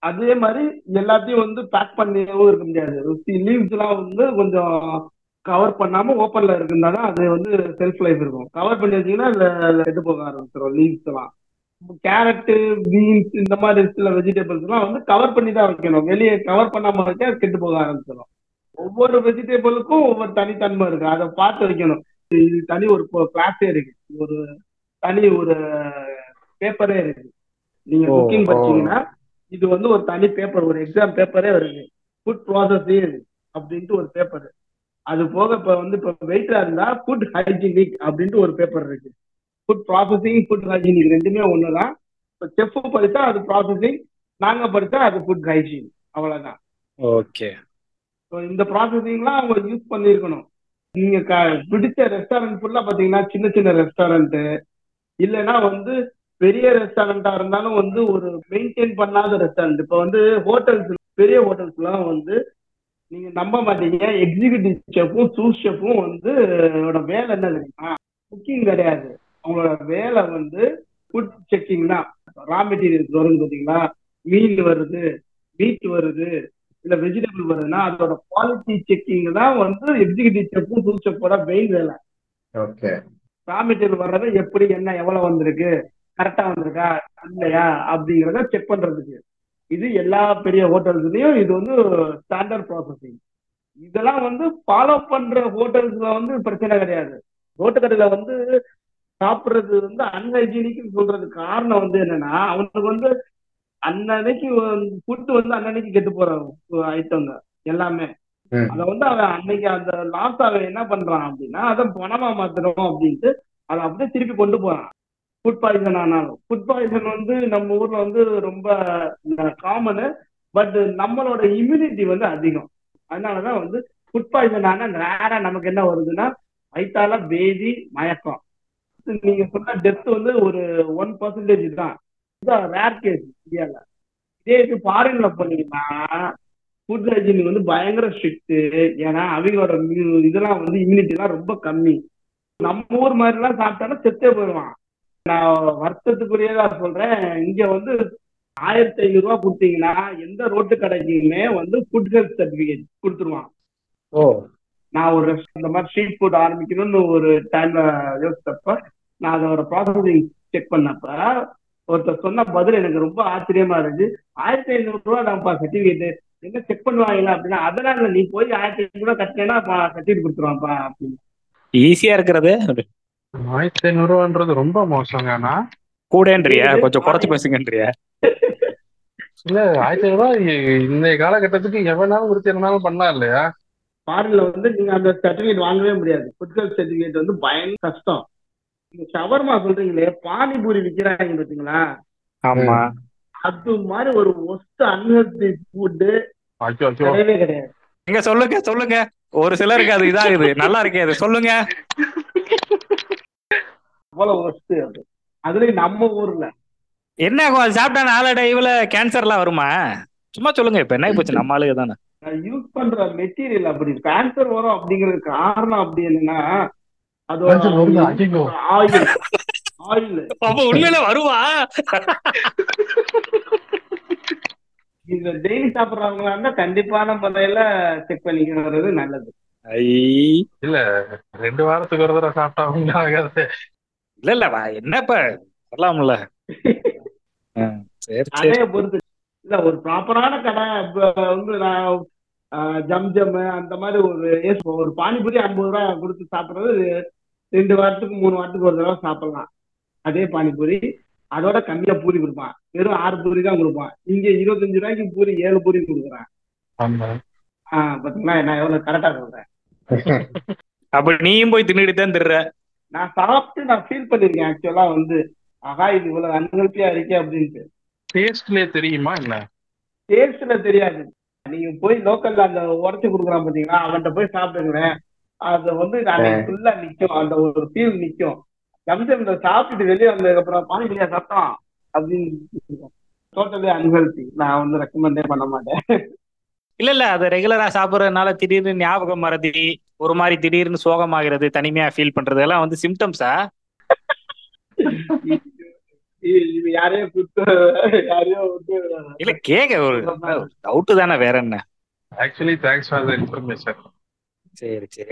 அதே மாதிரி எல்லாத்தையும் வந்து பேக் பண்ணியவும் இருக்க முடியாது. லீவ்ஸ் எல்லாம் வந்து கொஞ்சம் கவர் பண்ணாம ஓப்பன்ல இருக்குன்னா தான் அது வந்து செல்ஃப் லைஃப் இருக்கும். கவர் பண்ணி வச்சீங்கன்னா அதுல கெட்டு போக ஆரம்பிச்சிடும் லீவ்ஸ் எல்லாம். கேரட்டு பீன்ஸ் இந்த மாதிரி சில வெஜிடபிள்ஸ் எல்லாம் வந்து கவர் பண்ணி தான் வைக்கணும். வெளியே கவர் பண்ணாம வச்சா அது கெட்டு போக ஆரம்பிச்சிடும் ஒவ்வொரு வெஜிடபிளுக்கும் ஒவ்வொரு தனித்தன்மை இருக்கு. அதை பார்த்து வைக்கணும். இது தனி ஒரு கிளாஸே இருக்கு ஒரு தனி ஒரு பேப்பரே இருக்கு நீங்க குக்கிங். படிச்சீங்கன்னா இது வந்து ஒரு தனி பேப்பர் ஒரு எக்ஸாம் பேப்பரே இருக்கு ஃபுட் ப்ராசஸிங் அப்படின்ட்டு ஒரு பேப்பர் அது போக இப்ப வந்து இப்ப வெயிட்டா இருந்தா ஃபுட் ஹைஜீனிக் அப்படின்ட்டு ஒரு பேப்பர் இருக்கு. ஃபுட் ப்ராசஸிங் ஃபுட் ஹைஜீனிக் ரெண்டுமே ஒண்ணுதான். இப்போ செஃப் படிச்சா அது ப்ராசஸிங் நாங்க படிச்சா அது ஃபுட் ஹைஜீன் அவ்வளவுதான். ஓகே இந்த ப்ராசஸிங்லாம் அவங்க யூஸ் பண்ணியிருக்கணும். நீங்க க- பிடிச்ச ரெஸ்டாரண்ட் ஃபுல்லா பாத்தீங்கன்னா சின்ன சின்ன ரெஸ்டாரண்ட் இல்லைன்னா வந்து பெரிய ரெஸ்டாரண்டா இருந்தாலும் வந்து ஒரு மெயின்டைன் பண்ணாத ரெஸ்டாரண்ட் இப்போ வந்து ஹோட்டல்ஸ் பெரிய ஹோட்டல்ஸ்லாம் வந்து நீங்க நம்ப மாட்டீங்க. எக்ஸிகியூட்டிவ் ஷெஃப்பும் சூஸ் ஷெஃப்பும் வந்து அவரோட வேலை என்ன தெரியுமா? குக்கிங் கிடையாது. அவங்களோட வேலை வந்து ஃபுட் செக்கிங் தான். ரா மெட்டீரியல்ஸ் வருது பாத்தீங்களா? மீன் வருது மீட் வருது இல்ல வெஜிடபிள் வருதுன்னா அதோட குவாலிட்டி செக்கிங் தான் வந்து எக்ஸிகியூட்டிவ் செஃப்பும் சூஸ் ஷெஃப்போட மெயின் வேலை. ஓகே ரா மெட்டீரியல் வர்றது எப்படி என்ன எவ்வளவு வந்திருக்கு கரெக்டா வந்திருக்கா இல்லையா அப்படிங்கறத செக் பண்றதுக்கு. இது எல்லா பெரிய ஹோட்டல்ஸ்லயும் இது வந்து ஸ்டாண்டர்ட் ப்ராசஸிங் இதெல்லாம் வந்து ஃபாலோ பண்ற ஹோட்டல்ஸ்ல வந்து பிரச்சனை கிடையாது. ரோட்டுக்கடையில வந்து சாப்பிடுறது வந்து அன்ஹைஜீனிக் சொல்றதுக்கு காரணம் வந்து என்னன்னா அவனுக்கு வந்து அன்னன்னைக்கு ஃபுட் வந்து அன்னன்னைக்கு கெட்டு போற ஐட்டங்க எல்லாமே. அத வந்து அவன் அன்னைக்கு அந்த லாஸ் அவன் என்ன பண்றான் அப்படின்னா அதை பணமா மாத்தணும் அப்படின்ட்டு அதை அப்படியே திருப்பி கொண்டு போறான். ஃபுட் பாய்சன் ஆனாலும். ஃபுட் பாய்சன் வந்து நம்ம ஊர்ல வந்து ரொம்ப காமனு பட் நம்மளோட இம்யூனிட்டி வந்து அதிகம். அதனாலதான் வந்து ஃபுட் பாய்சன் ஆனா நேரா நமக்கு என்ன வருதுன்னா வயித்தால பேதி மயக்கம். நீங்க சொன்ன டெத் வந்து ஒரு ஒன் பர்சன்டேஜ் தான். ரேர் கேஸ் இந்தியால இதே இது ஃபாரின்ல போனீங்கன்னா ஃபுட் ஹைஜீன் வந்து பயங்கர ஸ்ட்ரிக்ட் ஏன்னா அவங்களோட இதெல்லாம் வந்து இம்யூனிட்டி எல்லாம் ரொம்ப கம்மி. நம்ம ஊர் மாதிரி எல்லாம் சாப்பிட்டாலும் செத்தே போயிடுவான். நான் வருஷத்துக்குரியதா சொல்றேன். இங்க வந்து ஆயிரத்தி ஐநூறு ரூபாய் கொடுத்தீங்கன்னா எந்த ரோட்டு கடைக்குமே வந்து ஃபுட் ஹெல்த் சர்டிபிகேட் கொடுத்துருவான். ஓ. நான் ஒரு இந்த மாதிரி ஸ்ட்ரீட் ஃபுட் ஆரம்பிக்கணும்னு ஒரு டைம்ல யோசிச்சப்ப நான் அதோட ப்ராசஸிங் செக் பண்ணப்ப ஒருத்தர் சொன்ன பதில் எனக்கு ரொம்ப ஆச்சரியமா இருந்துச்சு. ஆயிரத்தி ஐநூறு ரூபா தான்ப்பா சர்டிபிகேட் என்ன செக் பண்ணுவாங்களா அப்படின்னா அதெல்லாம் இல்ல நீ போய் ஆயிரத்தி ஐநூறு ரூபா கட்டினா சர்டிபிகேட் கொடுத்துருவான்ப்பா அப்படின்னு. ஈஸியா இருக்கிறது ஆயிரத்தி ஐநூறு ரூபான்றது ரொம்ப மோசங்க ஆனா கூடன்றியா? கொஞ்சம் குறைச்சு பேசுங்கன்றியா? இல்ல ஆயிரத்தி ஐநூறு ரூபாய் இந்த காலகட்டத்துக்கு எவனாலும் கொடுத்து எவனாலும் பண்ணலாம் இல்லையா? ஃபாரின்ல வந்து நீங்க அந்த சர்டிபிகேட் வாங்கவே முடியாது. ஃபுட் ஹெல்த் சர்டிபிகேட் வந்து பயங்கர கஷ்டம். நீங்க ஷவர்மா சொல்றீங்களே பானிபூரி விக்கிறாங்க பாத்தீங்களா? ஆமா. அது மாதிரி ஒரு ஒஸ்ட் அன்ஹெல்தி ஃபுட் கிடையவே கிடையாது. எங்க சொல்லுங்க சொல்லுங்க. ஒரு சிலருக்கு அது இதாகுது நல்லா இருக்கே அது சொல்லுங்க. அவ்வளவு ஒஸ்ட் அது. அதுலயும் நம்ம ஊர்ல. என்ன ஆகும் அது சாப்பிட்டா நாளடைவுல கேன்சர்லாம் வருமா? சும்மா சொல்லுங்க இப்ப என்ன போச்சு? நம்ம ஆளுங்க தானே. யூஸ் பண்ற மெட்டீரியல் அப்படி கேன்சர் வரும் அப்படிங்கிறது காரணம் அப்படி என்னன்னா ஐயையோ. ஆயில். ஆயில். அப்ப உண்மையில வருவா? இந்த டெய்லி சாப்பிடுறவங்களா இருந்தா கண்டிப்பான முறையில செக் பண்ணிக்கிறது நல்லது. ஐ. இல்ல ரெண்டு வாரத்துக்கு ஒரு தடவை சாப்பிட்டா ஒண்ணும் ஆகாது. இல்ல இல்ல வா, என்ன இப்ப வரலாம்ல பொறுத்து. இல்ல ஒரு ப்ராப்பரான கடை வந்து நான் ஜம் ஜம் அந்த மாதிரி ஒரு ஏஸ் ஒரு பானிபூரி ஐம்பது ரூபா கொடுத்து சாப்பிடுறது ரெண்டு வாரத்துக்கு மூணு வாரத்துக்கு ஒரு தடவை சாப்பிடலாம். அதே பானிபூரி. அதோட கம்மியா பூரி கொடுப்பான். வெறும் ஆறு பூரி தான் கொடுப்பான். இங்க இருபத்தஞ்சு ரூபாய்க்கு பூரி ஏழு பூரி கொடுக்குறான். ஆஹ் பாத்தீங்களா? நான் எவ்வளவு கரெக்டா சொல்றேன். அப்ப நீயும் போய் தின்னுட்டு தான் திர்ற? நான் சாப்பிட்டு நான் ஃபீல் பண்ணிருக்கேன். ஆக்சுவலா வந்து ஆகா இது இவ்வளவு அன்ஹெல்த்தியா இருக்கே அப்படின்ட்டு. டேஸ்ட்லயே தெரியுமா என்ன? டேஸ்ட்ல தெரியாது. நீங்க போய் லோக்கல்ல அந்த உடச்சு கொடுக்குறான் பாத்தீங்களா? அவன்கிட்ட போய் சாப்பிடுங்களேன் அது வந்து ஃபுல்லா நிக்கும். அந்த ஒரு ஃபீல் நிக்கும். இந்த சாப்பிட்டுட்டு வெளியே வந்ததுக்கு அப்புறம் பானிபூரியா சாப்பிட்டோம் அப்படின்னு டோட்டலி அன்ஹெல்தி நான் வந்து ரெக்கமெண்டே பண்ண மாட்டேன். இல்ல இல்ல. அது ரெகுலரா சாப்பிடுறதுனால திடீர்னு ஞாபகம் மறதி. ஒரு மாதிரி திடீர்னு சோகமாகிறது தனிமையா ஃபீல் பண்றது. எல்லாம் வந்து சிம்டம்ஸா இல்ல கேக்க ஒரு டவுட் தானே. வேற என்ன? Actually thanks for the information சரி சரி.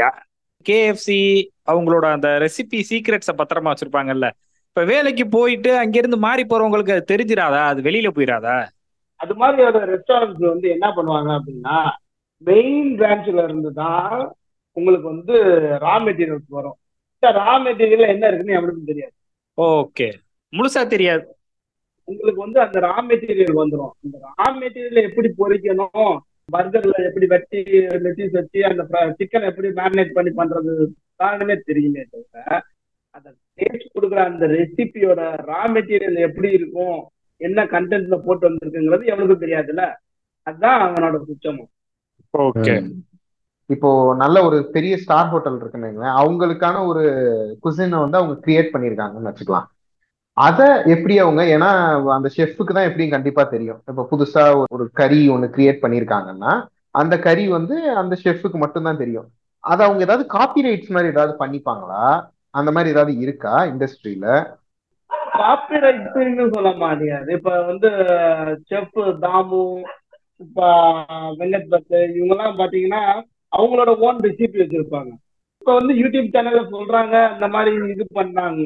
கேஎஃப்சி அவங்களோட அந்த ரெசிபி சீக்ரெட்ஸ பத்திரமா வச்சிருப்பாங்கல்ல. இப்ப வேலைக்கு போயிட்டு அங்கிருந்து மாறி போறவங்களுக்கு அது தெரிஞ்சிராதா? அது வெளியில போயிடாதா அது மாதிரியான ரெஸ்டாரண்ட்ஸ் வந்து என்ன பண்ணுவாங்க அப்படின்னா மெயின் பிரான்ச்ல இருந்து தான் உங்களுக்கு வந்து ரா மெட்டீரியல்ஸ் வரும். ரா மெட்டீரியல் என்ன இருக்குன்னு எவனுக்கும் தெரியாது. ஓகே. முழுசா தெரியாது. உங்களுக்கு வந்து அந்த ரா மெட்டீரியல் வந்துடும் அந்த ரா மெட்டீரியல் எப்படி பொரிக்கணும் பர்கர்ல எப்படி வெட்டி லெட்டிஸ் வச்சு அந்த சிக்கன் எப்படி மேரினேட் பண்ணி பண்றது காரணமே தெரியுமே தவிர அந்த டேஸ்ட் கொடுக்குற அந்த ரெசிபியோட ரா மெட்டீரியல் எப்படி இருக்கும் என்ன கண்டென்ட்ல போட்டு வந்திருக்குங்கிறது எவனுக்கும் தெரியாதுல்ல? அதுதான் அவனோட குச்சமும் ஓகே. இப்போ நல்ல ஒரு பெரிய ஸ்டார் ஹோட்டல் இருக்குன்னு அவங்களுக்கான ஒரு குசினை வந்து அவங்க கிரியேட் பண்ணியிருக்காங்கன்னு வச்சுக்கலாம். அதை எப்படி அவங்க ஏன்னா அந்த ஷெஃப்க்கு தான் எப்படியும் கண்டிப்பா தெரியும். இப்ப புதுசா ஒரு கறி ஒன்று கிரியேட் பண்ணியிருக்காங்கன்னா அந்த கறி வந்து அந்த ஷெஃப்க்கு மட்டும்தான் தெரியும். அதை அவங்க ஏதாவது காப்பி ரைட்ஸ் மாதிரி ஏதாவது பண்ணிப்பாங்களா? அந்த மாதிரி ஏதாவது இருக்கா இண்டஸ்ட்ரியில காப்பிரைட்ஸ்னு சொல்ல மாட்டேங்குது இப்ப வந்து செஃப் தாமு இப்ப வெங்கட் பட் இவங்க எல்லாம் பாத்தீங்கன்னா அவங்களோட ஓன் ரெசிபி வச்சிருப்பாங்க. இப்ப வந்து யூடியூப் சேனல்ல சொல்றாங்க அந்த மாதிரி இது பண்ணாங்க.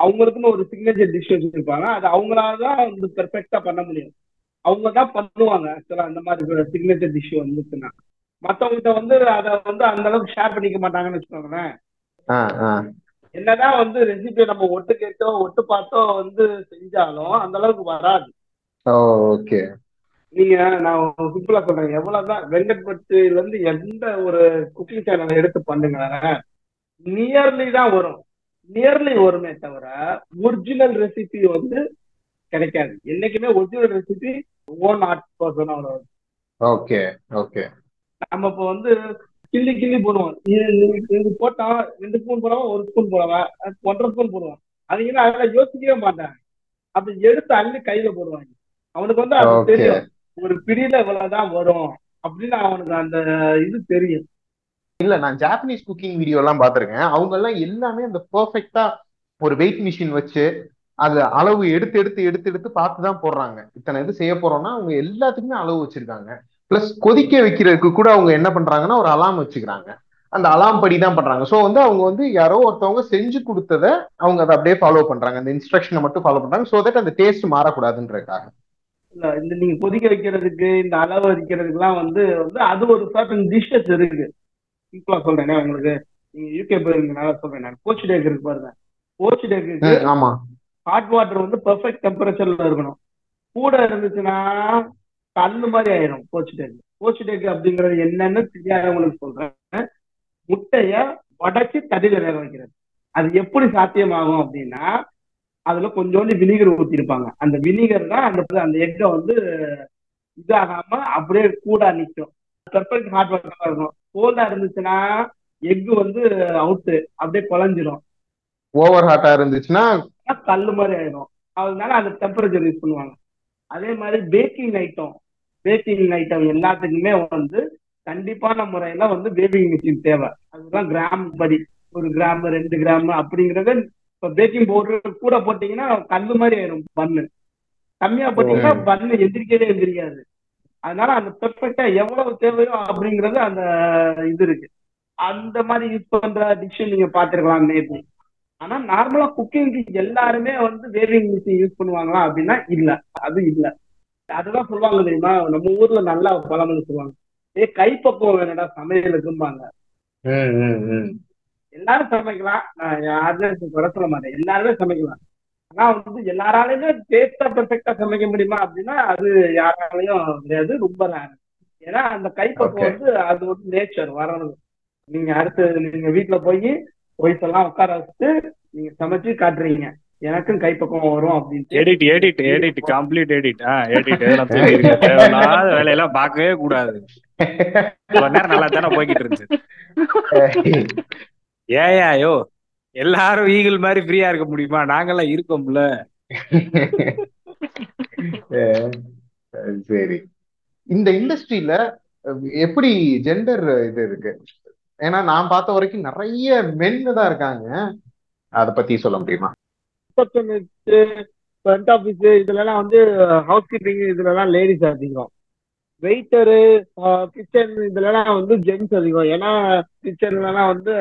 அவங்களுக்குன்னு ஒரு சிக்னேச்சர் டிஷ் வச்சிருப்பாங்க. அது அவங்களால தான் வந்து பெர்ஃபெக்டா பண்ண முடியும். அவங்க தான் பண்ணுவாங்க ஆக்சுவலா அந்த மாதிரி சிக்னேச்சர் டிஷ் வந்துச்சுன்னா. மத்தவங்ககிட்ட வந்து அதை வந்து அந்த அளவுக்கு ஷேர் பண்ணிக்க மாட்டாங்கன்னு வச்சுக்கோங்களேன். என்னதான் வந்து ரெசிபியை நம்ம ஒட்டு கேட்டோ ஒட்டு பார்த்தோ வந்து செஞ்சாலும் அந்த அளவுக்கு வராது. ஓகே. நீங்க நான் சிம்பிளா சொல்றேன். எவ்வளவுதான் வெங்கட்பட்டுல இருந்து எந்த ஒரு குக்கிங் சேனலை எடுத்து பண்ணுங்க நியர்லி தான் வரும். நியர்லி வருமே தவிர ஒரிஜினல் ரெசிபி வந்து கிடைக்காது. என்னைக்குமே original recipe own art person வரும். ஓகே ஓகே நம்ம இப்போ வந்து கிள்ளி கிள்ளி போடுவோம். இது போட்டா ரெண்டு ஸ்பூன் போடுவோம் ஒரு ஸ்பூன் போடுவேன் ஒன்றரை ஸ்பூன் போடுவோம். அதுங்கன்னா அதெல்லாம் யோசிக்கவே மாட்டாங்க. அப்படி எடுத்து அள்ளி கையில போடுவாங்க. அவனுக்கு வந்து அது தெரியும். ஒரு பிடியில இவ்வளவுதான் வரும். அப்படின்னு அவனுக்கு அந்த இது தெரியும். இல்ல நான் ஜாப்பனீஸ் குக்கிங் வீடியோ எல்லாம் பாத்திருக்கேன் அவங்க எல்லாம் எல்லாமே அந்த பெர்ஃபெக்டா ஒரு வெயிட் மிஷின் வச்சு அது அளவு எடுத்து எடுத்து எடுத்து எடுத்து பார்த்து தான் போடுறாங்க. இத்தனை இது செய்ய போறோம்னா அவங்க எல்லாத்துக்குமே அளவு வச்சிருக்காங்க. பிளஸ் கொதிக்க வைக்கிறதுக்கு கூட அவங்க என்ன பண்றாங்கன்னா ஒரு அலாம் வச்சுக்கிறாங்க. அந்த அலாம் படி தான் பண்றாங்க. ஸோ வந்து அவங்க வந்து யாரோ ஒருத்தவங்க செஞ்சு கொடுத்தத அவங்க அதை அப்படியே ஃபாலோ பண்றாங்க. அந்த இன்ஸ்ட்ரக்ஷனை மட்டும் ஃபாலோ பண்றாங்க. ஸோ தட் அந்த டேஸ்ட் மாறக்கூடாதுன்றதுக்காக. இல்ல இந்த நீங்க கொதிக்க வைக்கிறதுக்கு இந்த அளவு வைக்கிறதுக்குலாம் வந்து வந்து அது ஒரு சர்டன் டிஷ்ஷஸ் இருக்கு. சிம்பிளா சொல்றேன் உங்களுக்கு. நீங்க யூகே போயிருந்தனால சொல்றேன் நான். கோச் டேக் இருக்கு பாருங்க. கோச் டேக்கு ஆமா. ஹாட் வாட்டர் வந்து பெர்ஃபெக்ட் டெம்பரேச்சர்ல இருக்கணும். கூட இருந்துச்சுன்னா கல்லு மாதிரி ஆயிரும் கோச் டேக் கோச் டேக் அப்படிங்கிறது என்னன்னு தெரியாதவங்களுக்கு சொல்றேன். முட்டைய உடச்சி தண்ணியில வேக வைக்கிறது. அது எப்படி சாத்தியமாகும் அப்படின்னா அதுல கொஞ்சோண்டு வினிகர் ஊத்திருப்பாங்க. அந்த வினிகர் தான் அந்த அந்த எக்கை வந்து இதாகாம அப்படியே கூட நிற்கும் பெர்ஃபெக்ட் ஹாட் வாட்டர் இருக்கணும் கோல்டா இருந்துச்சுன்னா எக் வந்து அவுட்டு அப்படியே குழஞ்சிரும். ஓவர் ஹாட்டா இருந்துச்சுன்னா கல்லு மாதிரி ஆயிடும். அதனால அந்த டெம்பரேச்சர் யூஸ் பண்ணுவாங்க. அதே மாதிரி பேக்கிங் ஐட்டம் பேக்கிங் ஐட்டம் எல்லாத்துக்குமே வந்து கண்டிப்பான முறையில வந்து பேக்கிங் மிஷின் தேவை. அதுதான் கிராம் படி. ஒரு கிராம் ரெண்டு கிராம் அப்படிங்கறது இப்ப பேக்கிங் பவுடர் கூட போட்டீங்கன்னா கல்லு மாதிரி ஆயிடும் பண்ணு கம்மியா போட்டீங்கன்னா பண்ணு எந்திரிக்கவே எந்திரிக்காது. அதனால அந்த பெர்ஃபெக்டா எவ்வளவு தேவையோ அப்படிங்கறது அந்த இது இருக்கு. அந்த மாதிரி யூஸ் பண்ற டிஷ் நீங்க பாத்துருக்கலாம் நேற்று ஆனா நார்மலா குக்கிங்க்கு எல்லாருமே வந்து வேவிங் மிஷின் யூஸ் பண்ணுவாங்களா அப்படின்னா இல்ல. அது இல்ல. அதுதான் சொல்லுவாங்க தெரியுமா? நம்ம ஊர்ல நல்லா பழமொழி சொல்லுவாங்க. ஏ கைப்பக்குவம் வேணடா சமையலுக்கும்பாங்க. எல்லாரும் சமைக்கலாம். நான் யாருமே குறை சொல்ல மாட்டேன். எல்லாருமே சமைக்கலாம். ஆனா வந்து எல்லாராலையுமே டேஸ்டா பெர்ஃபெக்டா சமைக்க முடியுமா அப்படின்னா அது யாராலையும் கிடையாது. ரொம்ப ரேர் ஏன்னா அந்த கைப்பக்குவம் வந்து அது வந்து நேச்சர் வரணும். நீங்க அடுத்து நீங்க வீட்டுல போய் ஒய்ஃப் எல்லாம் உட்கார வச்சுட்டு நீங்க சமைச்சு காட்டுறீங்க. எனக்கும் கைப்பக்கம் வரும் அப்படின்ட்டு. Edit edit edit complete edit ah edit இதெல்லாம் தேவையில்லாத வேலையெல்லாம் பார்க்கவே கூடாது. நேரம் நல்லா தானே போய்கிட்டு இருந்துச்சு. ஏயா யோ எல்லாரும் ஈகிள் மாதிரி ஃப்ரீயா இருக்க முடியுமா? நாங்கெல்லாம் இருக்கோம்ல. சரி. இந்த இண்டஸ்ட்ரியில எப்படி ஜெண்டர் இது இருக்கு? ஏன்னா நான் பார்த்த வரைக்கும் நிறைய மென்னு தான் இருக்காங்க. அத பத்தி சொல்ல முடியுமா? ஃப்ரண்ட் ஆஃபீஸ் இதுலலாம் வந்து ஹவுஸ் கீப்பிங் இதுலலாம் லேடிஸ் அதிகம். வெயிட்டரு கிச்சன் இதுலலாம் வந்து ஜென்ஸ் அதிகம். ஏன்னா கிச்சன்லலாம் வந்து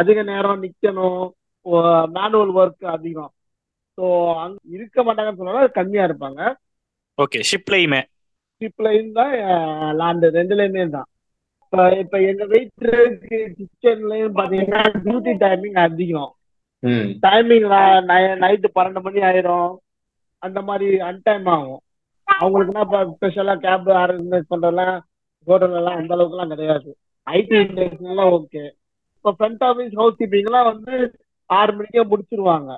அதிக நேரம் நிக்கணும். மேனுவல் ஒர்க் அதிகம். ஸோ அங்க இருக்க மாட்டாங்கன்னு சொன்னாலும் கம்மியா இருப்பாங்க. ஓகே ஷிப்லயுமே ஷிப்லையும் தான் லேண்டு ரெண்டுலயுமே தான். இப்போ இப்போ எங்க வெயிட்டருக்கு கிச்சன்லயும் பாத்தீங்கன்னா டியூட்டி டைமிங் அதிகம். ம். டைமிங் நைட்டு பன்னெண்டு மணி ஆயிரும். அந்த மாதிரி அன்டைம் ஆகும். அவங்களுக்குன்னா இப்போ ஸ்பெஷலாக கேப் அரேஞ்ச் பண்றதெல்லாம் ஹோட்டல் எல்லாம் அந்த அளவுக்குலாம் கிடையாது. ஐடி இண்டஸ்ட்ரியெல்லாம் ஓகே இப்போ ஃப்ரண்ட் ஆஃபீஸ் ஹவுஸ் கீப்பிங்லாம் வந்து ஆறு மணிக்கே முடிச்சிருவாங்க.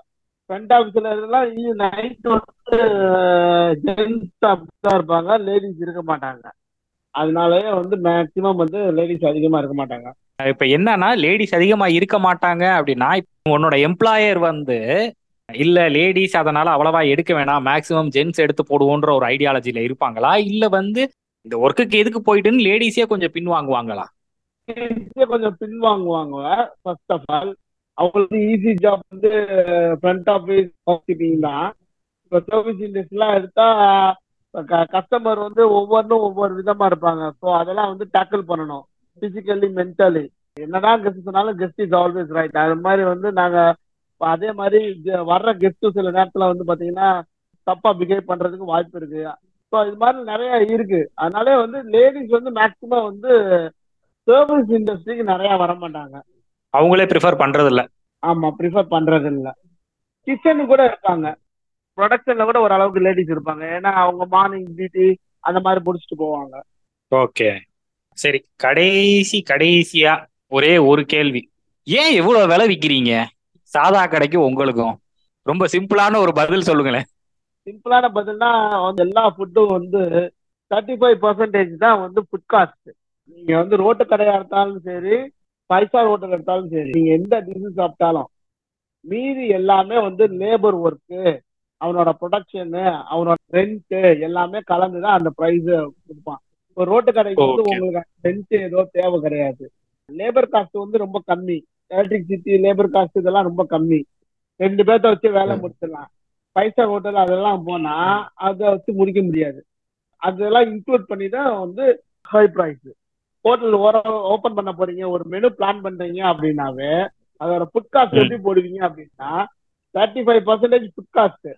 ஃப்ரண்ட் ஆபீஸ்ல இதெல்லாம் நைட் வந்து ஜென்ஸ் தான் இருப்பாங்க. லேடிஸ் இருக்க மாட்டாங்க. அதனாலயே வந்து மேக்சிமம் வந்து லேடிஸ் அதிகமா இருக்க மாட்டாங்க. இப்ப என்னன்னா லேடிஸ் அதிகமா இருக்க மாட்டாங்க அப்படின்னா உன்னோட எம்ப்ளாயர் வந்து இல்ல லேடிஸ் அதனால அவ்வளவா எடுக்க வேணாம். மேக்சிமம் ஜென்ஸ் எடுத்து போடுவோன்ற ஒரு ஐடியாலஜில இருப்பாங்களா? இல்ல வந்து இந்த ஒர்க்குக்கு எதுக்கு போயிட்டுன்னு லேடிஸே கொஞ்சம் பின் வாங்குவாங்களா கொஞ்சம் பின்வாங்குவாங்க ஃபர்ஸ்ட் ஆஃப் ஆல் அவங்களுக்கு ஈஸி ஜாப் வந்து ஃப்ரண்ட் ஆஃபீஸ் ஹவுஸ்கீப்பிங் தான். இப்போ சர்வீஸ் இண்டஸ்ட்ரிலாம் எடுத்தா கஸ்டமர் வந்து ஒவ்வொன்றும் ஒவ்வொரு விதமா இருப்பாங்க. ஸோ அதெல்லாம் வந்து டேக்கிள் பண்ணணும். பிசிக்கலி மென்டலி என்னதான் கெஸ்ட் சொன்னாலும் கெஸ்ட் இஸ் ஆல்வேஸ் ரைட் அது மாதிரி வந்து நாங்க அதே மாதிரி வர்ற கெஸ்ட்டு சில நேரத்துல வந்து பாத்தீங்கன்னா தப்பா பிஹேவ் பண்றதுக்கு வாய்ப்பு இருக்கு. ஸோ இது மாதிரி நிறைய இருக்கு. அதனாலே வந்து லேடிஸ் வந்து மேக்சிமம் வந்து சர்வீஸ் இண்டஸ்ட்ரிக்கு நிறைய வர மாட்டாங்க அவங்களே ப்ரிஃபர் பண்றது இல்ல ஆமா ப்ரிஃபர் பண்றது இல்ல கிச்சனு கூட இருப்பாங்க. ப்ரொடக்ஷன்ல கூட ஓரளவுக்கு லேடிஸ் இருப்பாங்க. ஏன்னா அவங்க மார்னிங் டியூட்டி அந்த மாதிரி முடிச்சுட்டு போவாங்க. ஓகே சரி கடைசி கடைசியா ஒரே ஒரு கேள்வி. ஏன் இவ்வளவு விலை விக்கிறீங்க? சாதா கடைக்கு உங்களுக்கும். ரொம்ப சிம்பிளான ஒரு பதில் சொல்லுங்களேன். சிம்பிளான பதில்னா வந்து எல்லா ஃபுட்டும் வந்து தேர்ட்டி ஃபைவ் பர்சன்டேஜ் தான் வந்து ஃபுட் காஸ்ட் நீங்க வந்து ரோட்டு கடையா எடுத்தாலும் சரி ஃபைவ் ஸ்டார் ஹோட்டல் எடுத்தாலும் சரி நீங்க எந்த டிஷ் சாப்பிட்டாலும் மீதி எல்லாமே வந்து லேபர் ஒர்க்கு அவனோட ப்ரொடக்ஷனு அவனோட ரெண்ட் எல்லாமே கலந்து தான் அந்த ப்ரைஸ் கொடுப்பான். இப்போ ரோட்டு கடைக்கு வந்து. உங்களுக்கு ரெண்ட் ஏதோ தேவை கிடையாது. லேபர் காஸ்ட் வந்து ரொம்ப கம்மி. எலக்ட்ரிசிட்டி லேபர் காஸ்ட் இதெல்லாம் ரொம்ப கம்மி. ரெண்டு பேர்த்த வச்சு வேலை. முடிச்சிடலாம். ஃபைவ் ஸ்டார் ஹோட்டல் அதெல்லாம் போனா அதை வச்சு முடிக்க முடியாது. அதெல்லாம் இன்க்ளூட் பண்ணி தான் வந்து ஹை ப்ரைஸ் ஹோட்டல் ஓபன் பண்ண போறீங்க ஒரு மெனு பிளான் பண்றீங்க அப்படின்னாவே அதோட ஃபுட் காஸ்ட். எப்படி போடுவீங்க அப்படின்னா thirty five percentage food cost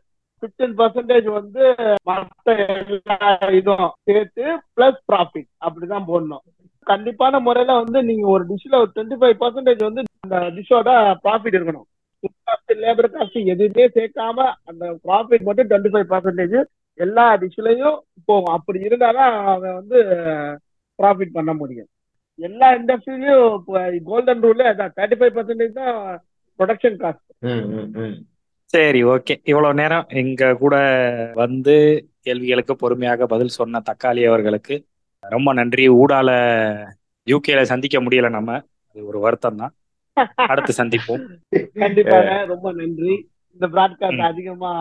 fifteen percentage வந்து மற்ற எல்லா இதுவும் சேர்த்து பிளஸ் ப்ராஃபிட் அப்படிதான் போடணும். கண்டிப்பான முறையில வந்து நீங்க ஒரு டிஷ்ல ஒரு டுவெண்ட்டி ஃபைவ் பர்சன்டேஜ் வந்து அந்த டிஷ்ஷோட ப்ராஃபிட் இருக்கணும். ஃபுட் காஸ்ட் லேபர் காஸ்ட் எதுவுமே சேர்க்காம அந்த ப்ராஃபிட் மட்டும் டுவெண்ட்டி ஃபைவ் பர்சன்டேஜ் எல்லா டிஷ்லயும் போகும். அப்படி இருந்தாதான் அவன் வந்து ப்ராஃபிட் பண்ண முடியும். எல்லா இண்டஸ்ட்ரியிலையும் கோல்டன் ரூல்ல அதான் தேர்ட்டி ஃபைவ் பர்சன்டேஜ் தான் ப்ரொடக்ஷன் காஸ்ட். சரி ஓகே. இவ்வளவு நேரம் எங்க கூட வந்து கேள்விகளுக்கு பொறுமையாக பதில் சொன்ன தக்காளி அவர்களுக்கு ரொம்ப நன்றி. ஊடால யூகேல சந்திக்க முடியல நம்ம. அது ஒரு வருத்தம் தான் அடுத்து சந்திப்போம். கண்டிப்பாக ரொம்ப நன்றி. இந்த பிராட்காஸ்ட். அதிகமா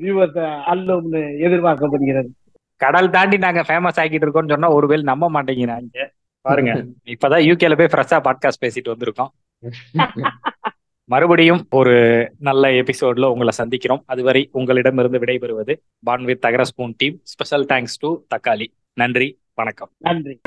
வியூவர்ஸ் அள்ளும்னு எதிர்பார்க்கப்படுகிறது. கடல் தாண்டி நாங்க ஃபேமஸ் ஆக்கிட்டு இருக்கோம்னு சொன்னா ஒருவேளை நம்ப மாட்டேங்கிறாங்க பாருங்க இப்பதான் யூகேல போய் ஃப்ரெஷ்ஷா பாட்காஸ்ட் பேசிட்டு வந்திருக்கோம். மறுபடியும் ஒரு நல்ல எபிசோட்ல உங்களை சந்திக்கிறோம். அதுவரை உங்களிடமிருந்து விடைபெறுவது பான் வித் தகர spoon team special thanks to தக்காளி. நன்றி வணக்கம். நன்றி.